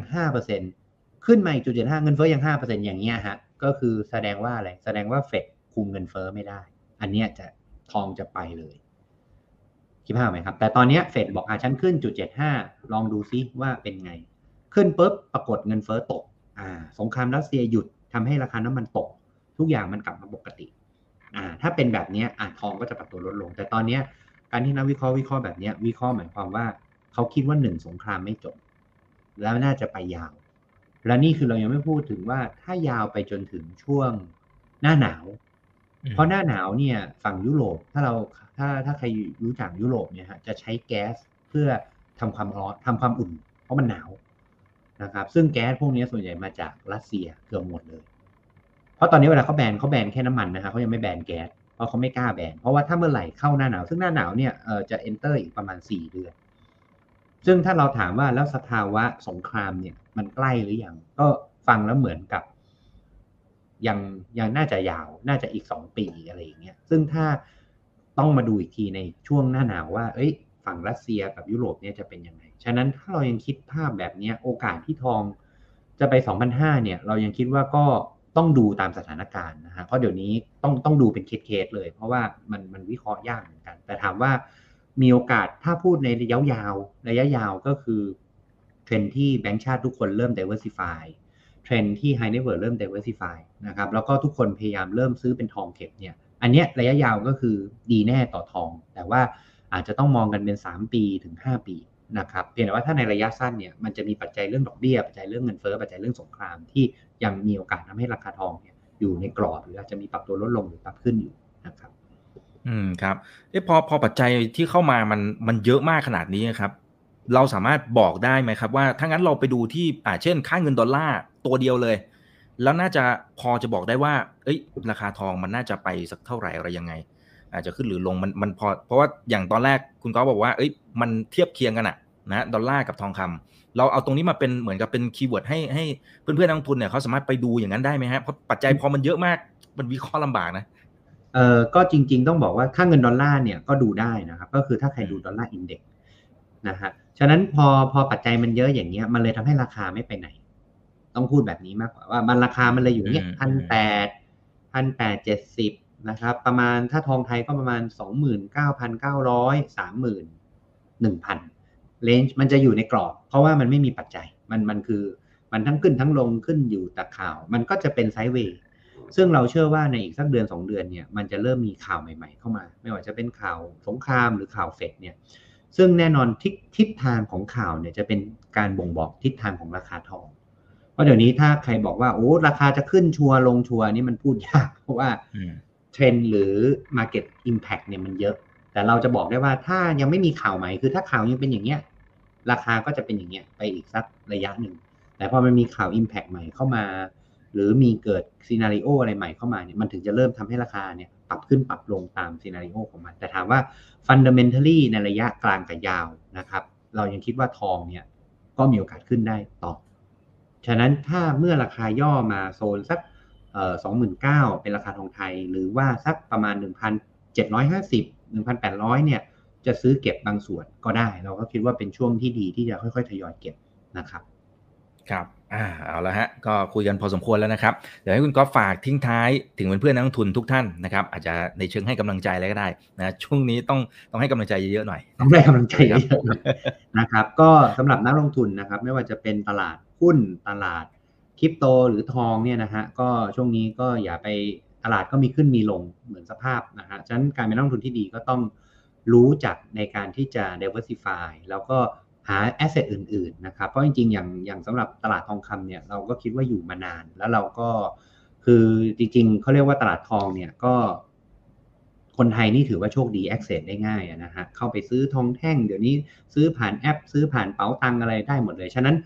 5%ขึ้นมาอีก1.75เงินเฟ้อยัง5%อย่างเงี้ยฮะก็คือแสดงว่าอะไรแสดงว่าเฟดคุมเงินเฟ้อไม่ได้ อันเนี้ยจะทองจะไปเลย คิดภาพไหมครับ แต่ตอนนี้เฟดบอกอะฉันขึ้น1.75ลองดูซิว่าเป็นไง ขึ้นปุ๊บปรากฏเงินเฟ้อตกอ่าสงครามรัสเซียหยุดทำให้ราคาน้ำมันตก ทุกอย่างมันกลับมาปกติอ่าถ้าเป็นแบบนี้อ่าทองก็จะปรับตัวลดลง แต่ตอนนี้การที่นักวิเคราะห์วิเคราะห์แบบนี้วิเคราะห์หมายความว่าเขาคิดว่าหนึ่งสงครามไม่จบ แล้วน่าจะไปยาว และนี่คือเรายังไม่พูดถึงว่าถ้ายาวไปจนถึงช่วงหน้าหนาว เพราะหน้าหนาวเนี่ยฝั่งยุโรปถ้าเราถ้าถ้าใครรู้จักยุโรปเนี่ยฮะจะใช้แก๊สเพื่อทำความร้อนทำความอุ่น เพราะมันหนาวนะครับ ซึ่งแก๊สพวกนี้ส่วนใหญ่มาจากรัสเซียเกือบหมดเลย เพราะตอนนี้เวลาเขาแบนเขาแบนแค่น้ำมันนะครับเขายังไม่แบนแก๊สเพราะเขาไม่กล้าแบนเพราะว่าถ้าเมื่อไหร่เข้าหน้าหนาวซึ่งหน้าหนาวเนี่ยเออจะ enter อีกประมาณสี่เดือน ซึ่งถ้าเราถามว่าแล้วสภาวะสงครามเนี่ยมันใกล้หรือยังก็ฟังแล้วเหมือนกับ ยังยังน่าจะยาวน่าจะอีกสองปีอะไรอย่างเงี้ยซึ่งถ้าต้องมาดูอีกทีในช่วงหน้าหนาวว่า เอ้ย ฝั่งรัสเซียกับยุโรปเนี่ยจะเป็นยังไง ฉะนั้นถ้าเรายังคิดภาพแบบเนี้ยโอกาสที่ทองจะไป 2,005เนี่ย เรายังคิดว่าก็ต้องดูตามสถานการณ์นะฮะเพราะเดี๋ยวนี้ต้องต้องดูเป็นเคสๆเลย เพราะว่ามันมันวิเคราะห์ยากเหมือนกัน แต่ถามว่ามีโอกาสถ้าพูดในระยะยาว ระยะยาวก็คือเทรนที่แบงก์ชาติทุกคนเริ่ม diversify trend ที่ high net worth เริ่ม diversify นะครับแล้วก็ทุกคนพยายามเริ่มซื้อเป็นทองเก็บเนี่ยอันเนี้ยระยะยาวก็คือดีแน่ต่อทอง แต่ว่าอาจจะต้องมองกันเป็น 3 ปีถึง 5 ปีนะครับเพียงแต่ว่าถ้าในระยะสั้นเนี่ยมันจะมีปัจจัยเรื่องดอกเบี้ยปัจจัยเรื่องเงินเฟ้อปัจจัยเรื่องสงครามที่ยังมีโอกาสทำให้ราคาทองเนี่ยอยู่ในกรอบหรืออาจจะมีปรับตัวลดลงหรือปรับขึ้นอยู่นะครับ อืมครับเอ๊ะพอพอปัจจัยที่เข้ามามันมันเยอะมากขนาดนี้ครับ เราสามารถบอกได้ไหมครับ ว่าถ้างั้นเราไปดูที่อ่าเช่น ค่าเงินดอลลาร์ ตัวเดียวเลย แล้วน่าจะพอจะบอกได้ว่า เอ้ย ราคาทองมันน่าจะไปสักเท่าไหร่อะไรยังไง อาจจะขึ้นหรือลงมันมันพอเพราะว่าอย่างตอนแรกคุณก็บอกว่า เอ้ย มันเทียบเคียงกันอะนะดอลลาร์กับทองคำเราเอาตรงนี้มาเป็นเหมือนกับเป็น keyword ให้ให้เพื่อนๆนักลงทุนเนี่ยเขาสามารถไปดูอย่างนั้นได้ไหมฮะเพราะปัจจัยพอมันเยอะมากมันวิเคราะห์ลำบากนะเออก็จริง ๆ ต้องบอกว่าค่าเงินดอลลาร์เนี่ยก็ดูได้นะครับ ก็คือถ้าใครดู dollar index นะฮะ ฉะนั้นพอพอปัจจัยมันเยอะอย่างเงี้ย มันเลยทำให้ราคาไม่ไปไหน ต้องพูดแบบนี้มากกว่าว่ามันราคามันเลยอยู่เนี้ยพันแปดพันแปดเจ็ดสิบนะครับ ประมาณถ้าทองไทยก็ประมาณสองหมื่นเก้าพันเก้าร้อยสามหมื่นหนึ่งพันเลนจ์มันจะอยู่ในกรอบ เพราะว่ามันไม่มีปัจจัย มันมันคือมันทั้งขึ้นทั้งลงขึ้นอยู่แต่ข่าว มันก็จะเป็นไซด์เวย์ซึ่งเราเชื่อว่าในอีกสักเดือนสองเดือนเนี่ยมันจะเริ่มมีข่าวใหม่ๆ เข้ามา ไม่ว่าจะเป็นข่าวสงครามหรือข่าวเฟดเนี่ยซึ่งแน่นอนทิศทิศทางของข่าวเนี่ยจะเป็นการบ่งบอกทิศทางของราคาทอง เพราะเดี๋ยวนี้ถ้าใครบอกว่าโอ้ราคาจะขึ้นชัวร์ลงชัวร์นี่มันพูดยาก เพราะว่าเทรนหรือ Market Impact เนี่ยมันเยอะ แต่เราจะบอกได้ว่าถ้ายังไม่มีข่าวใหม่คือถ้าข่าวยังเป็นอย่างเงี้ย ราคาก็จะเป็นอย่างเงี้ยไปอีกสักระยะหนึ่ง แต่พอมันมีข่าว Impact ใหม่เข้ามา หรือมีเกิด scenario อะไรใหม่เข้ามาเนี่ยมันถึงจะเริ่มทำให้ราคาเนี่ยปรับขึ้นปรับลงตาม scenario ของมัน แต่ถามว่า Fundamentally ในระยะกลางกับยาวนะครับ เรายังคิดว่าทองเนี่ยก็มีโอกาสขึ้นได้ต่อ ฉะนั้นถ้าเมื่อราคาย่อมาโซนสักเอ่อสองหมื่นเก้าเป็นราคาทองไทย หรือว่าสักประมาณหนึ่งพันเจ็ดร้อยห้าสิบหนึ่งพันแปดร้อยเนี่ย จะซื้อเก็บบางส่วนก็ได้ เราก็คิดว่าเป็นช่วงที่ดีที่จะค่อยๆ ทยอยเก็บนะครับครับอ่าเอาละฮะ ก็คุยกันพอสมควรแล้วนะครับ เดี๋ยวให้คุณก๊อฟฝากทิ้งท้ายถึงเพื่อนๆนักลงทุนทุกท่านนะครับ อาจจะในเชิงให้กำลังใจอะไรก็ได้นะช่วงนี้ต้องต้องให้กำลังใจเยอะๆหน่อย ต้องได้กำลังใจเยอะๆนะครับ ก็สำหรับนักลงทุนนะครับ ไม่ว่าจะเป็นตลาด หุ้นตลาดคริปโตหรือทองเนี่ยนะฮะก็ช่วงนี้ก็อย่าไปตลาดก็มีขึ้นมีลงเหมือนสภาพนะฮะฉะนั้นการเป็นนักลงทุนที่ดีก็ต้องรู้จักในการที่จะ diversify แล้วก็หา asset อื่นๆนะครับเพราะจริงๆอย่างอย่างสำหรับตลาดทองคำเนี่ยเราก็คิดว่าอยู่มานาน แล้วเราก็คือจริงๆเขาเรียกว่าตลาดทองเนี่ยก็คนไทยนี่ถือว่าโชคดี access ได้ง่ายนะฮะเข้าไปซื้อทองแท่ง เดี๋ยวนี้ซื้อผ่านแอป ซื้อผ่านเป๋าตังอะไรได้หมดเลย ฉะนั้น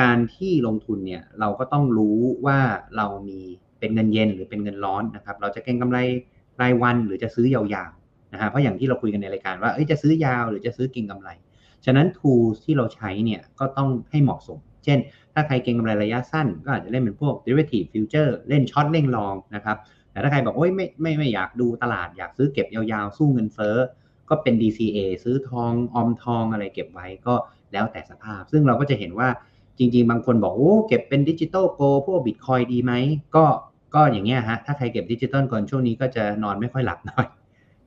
การที่ลงทุนเนี่ยเราก็ต้องรู้ว่าเรามีเป็นเงินเย็นหรือเป็นเงินร้อนนะครับ เราจะเก็งกำไรรายวันหรือจะซื้อยาวๆนะฮะเพราะอย่างที่เราคุยกันในรายการว่าจะซื้อยาวหรือจะซื้อกินกำไร ฉะนั้น tools ที่เราใช้เนี่ยก็ต้องให้เหมาะสม เช่น ถ้าใครเก็งกำไรระยะสั้น ก็อาจจะเล่นเป็นพวก derivative future เล่น short เล่น long นะครับแต่ถ้าใครบอกโอ้ยไม่ไม่ไม่อยากดูตลาดอยากซื้อเก็บยาวๆ สู้เงินเฟ้อก็เป็น DCA ซื้อทองออมทองอะไรเก็บไว้ก็แล้วแต่สภาพ ซึ่งเราก็จะเห็นว่า จริง ๆ บางคนบอกโอ้เก็บเป็น digital gold พวกบิตคอยดีไหมก็ก็อย่างเงี้ยฮะถ้าใครเก็บ digital gold ช่วงนี้ก็จะนอนไม่ค่อยหลับหน่อย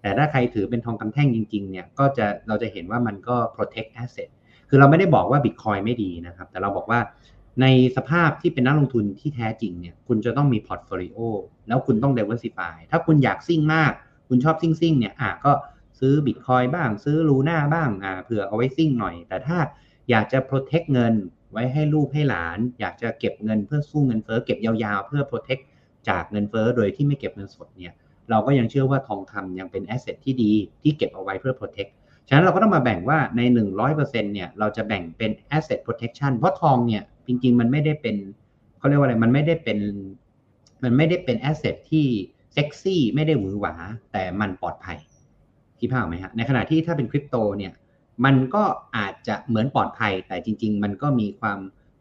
แต่ถ้าใครถือเป็นทองคำแท่งจริงๆเนี่ยก็จะเราจะเห็นว่ามันก็ protect asset คือเราไม่ได้บอกว่าบิตคอยไม่ดีนะครับ แต่เราบอกว่าในสภาพที่เป็นนักลงทุนที่แท้จริงเนี่ยคุณจะต้องมี portfolio แล้วคุณต้อง diversify ถ้าคุณอยากซิ่งมาก คุณชอบซิ่งซิ่งเนี่ยอะก็ซื้อบิตคอยบ้าง ซื้อ Luna บ้างอ่าเผื่อเอาไว้ซิ่งหน่อย แต่ถ้าอยากจะ protect เงิน ไว้ให้ลูกให้หลาน อยากจะเก็บเงินเพื่อสู้เงินเฟ้อเก็บยาวๆ เพื่อ protect จากเงินเฟ้อโดยที่ไม่เก็บเงินสดเนี่ยเราก็ยังเชื่อว่าทองคำยังเป็น asset ที่ดีที่เก็บเอาไว้เพื่อ protect ฉะนั้นเราก็ต้องมาแบ่งว่าใน 100%เนี่ยเราจะแบ่งเป็น asset protection เพราะทองเนี่ยจริงๆ มันไม่ได้เป็นเขาเรียกว่าอะไรมันไม่ได้เป็นมันไม่ได้เป็น asset ที่เซ็กซี่ไม่ได้หวือหวา แต่มันปลอดภัยคิดภาพไหมฮะในขณะที่ถ้าเป็นคริปโตเนี่ย มันก็อาจจะเหมือนปลอดภัย แต่จริง ๆ มันก็มีความ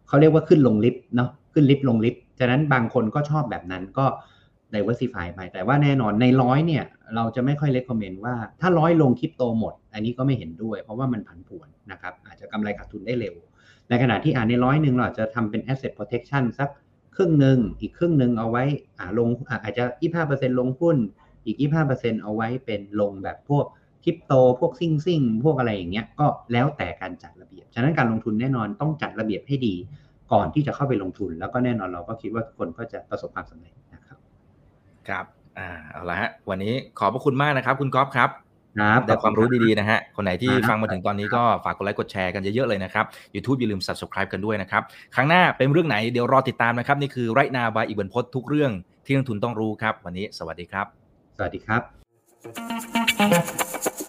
เขาเรียกว่าขึ้นลงลิฟต์เนาะขึ้นลิฟต์ลงลิฟต์ฉะนั้นบางคนก็ชอบแบบนั้นก็ diversify ไปแต่ว่าแน่นอนในร้อยเนี่ย เราจะไม่ค่อย recommend ว่าถ้าร้อยลงคริปโตหมด อันนี้ก็ไม่เห็นด้วย เพราะว่ามันผันผวนนะครับ อาจจะกำไรขาดทุนได้เร็ว ในขณะที่อ่านในร้อยหนึ่งเราจะทำเป็น asset protection สักครึ่งหนึ่งอีกครึ่งหนึ่งเอาไว้อ่าลงอ่าอาจจะ 25%ลงหุ้นอีก 25%เอาไว้เป็นลงแบบพวก คริปโตพวกซิ่งซิ่งพวกอะไรอย่างเงี้ยก็แล้วแต่การจัดระเบียบ ฉะนั้นการลงทุนแน่นอนต้องจัดระเบียบให้ดีก่อนที่จะเข้าไปลงทุน แล้วก็แน่นอนเราก็คิดว่าทุกคนก็จะประสบความสำเร็จนะครับ ครับอ่าเอาละฮะวันนี้ขอบพระคุณมากนะครับ คุณก๊อฟครับครับได้ความรู้ดีๆนะฮะ คนไหนที่ครับฟังมาถึงตอนนี้ก็ฝากกดไลค์กดแชร์กันเยอะๆเลยนะครับ YouTube อย่าลืม subscribe กันด้วยนะครับ ครั้งหน้าเป็นเรื่องไหนเดี๋ยวรอติดตามนะครับ นี่คือไรนาบายอีกบรรพททุกเรื่องที่นักทุนต้องรู้ครับ วันนี้สวัสดีครับ สวัสดีครับ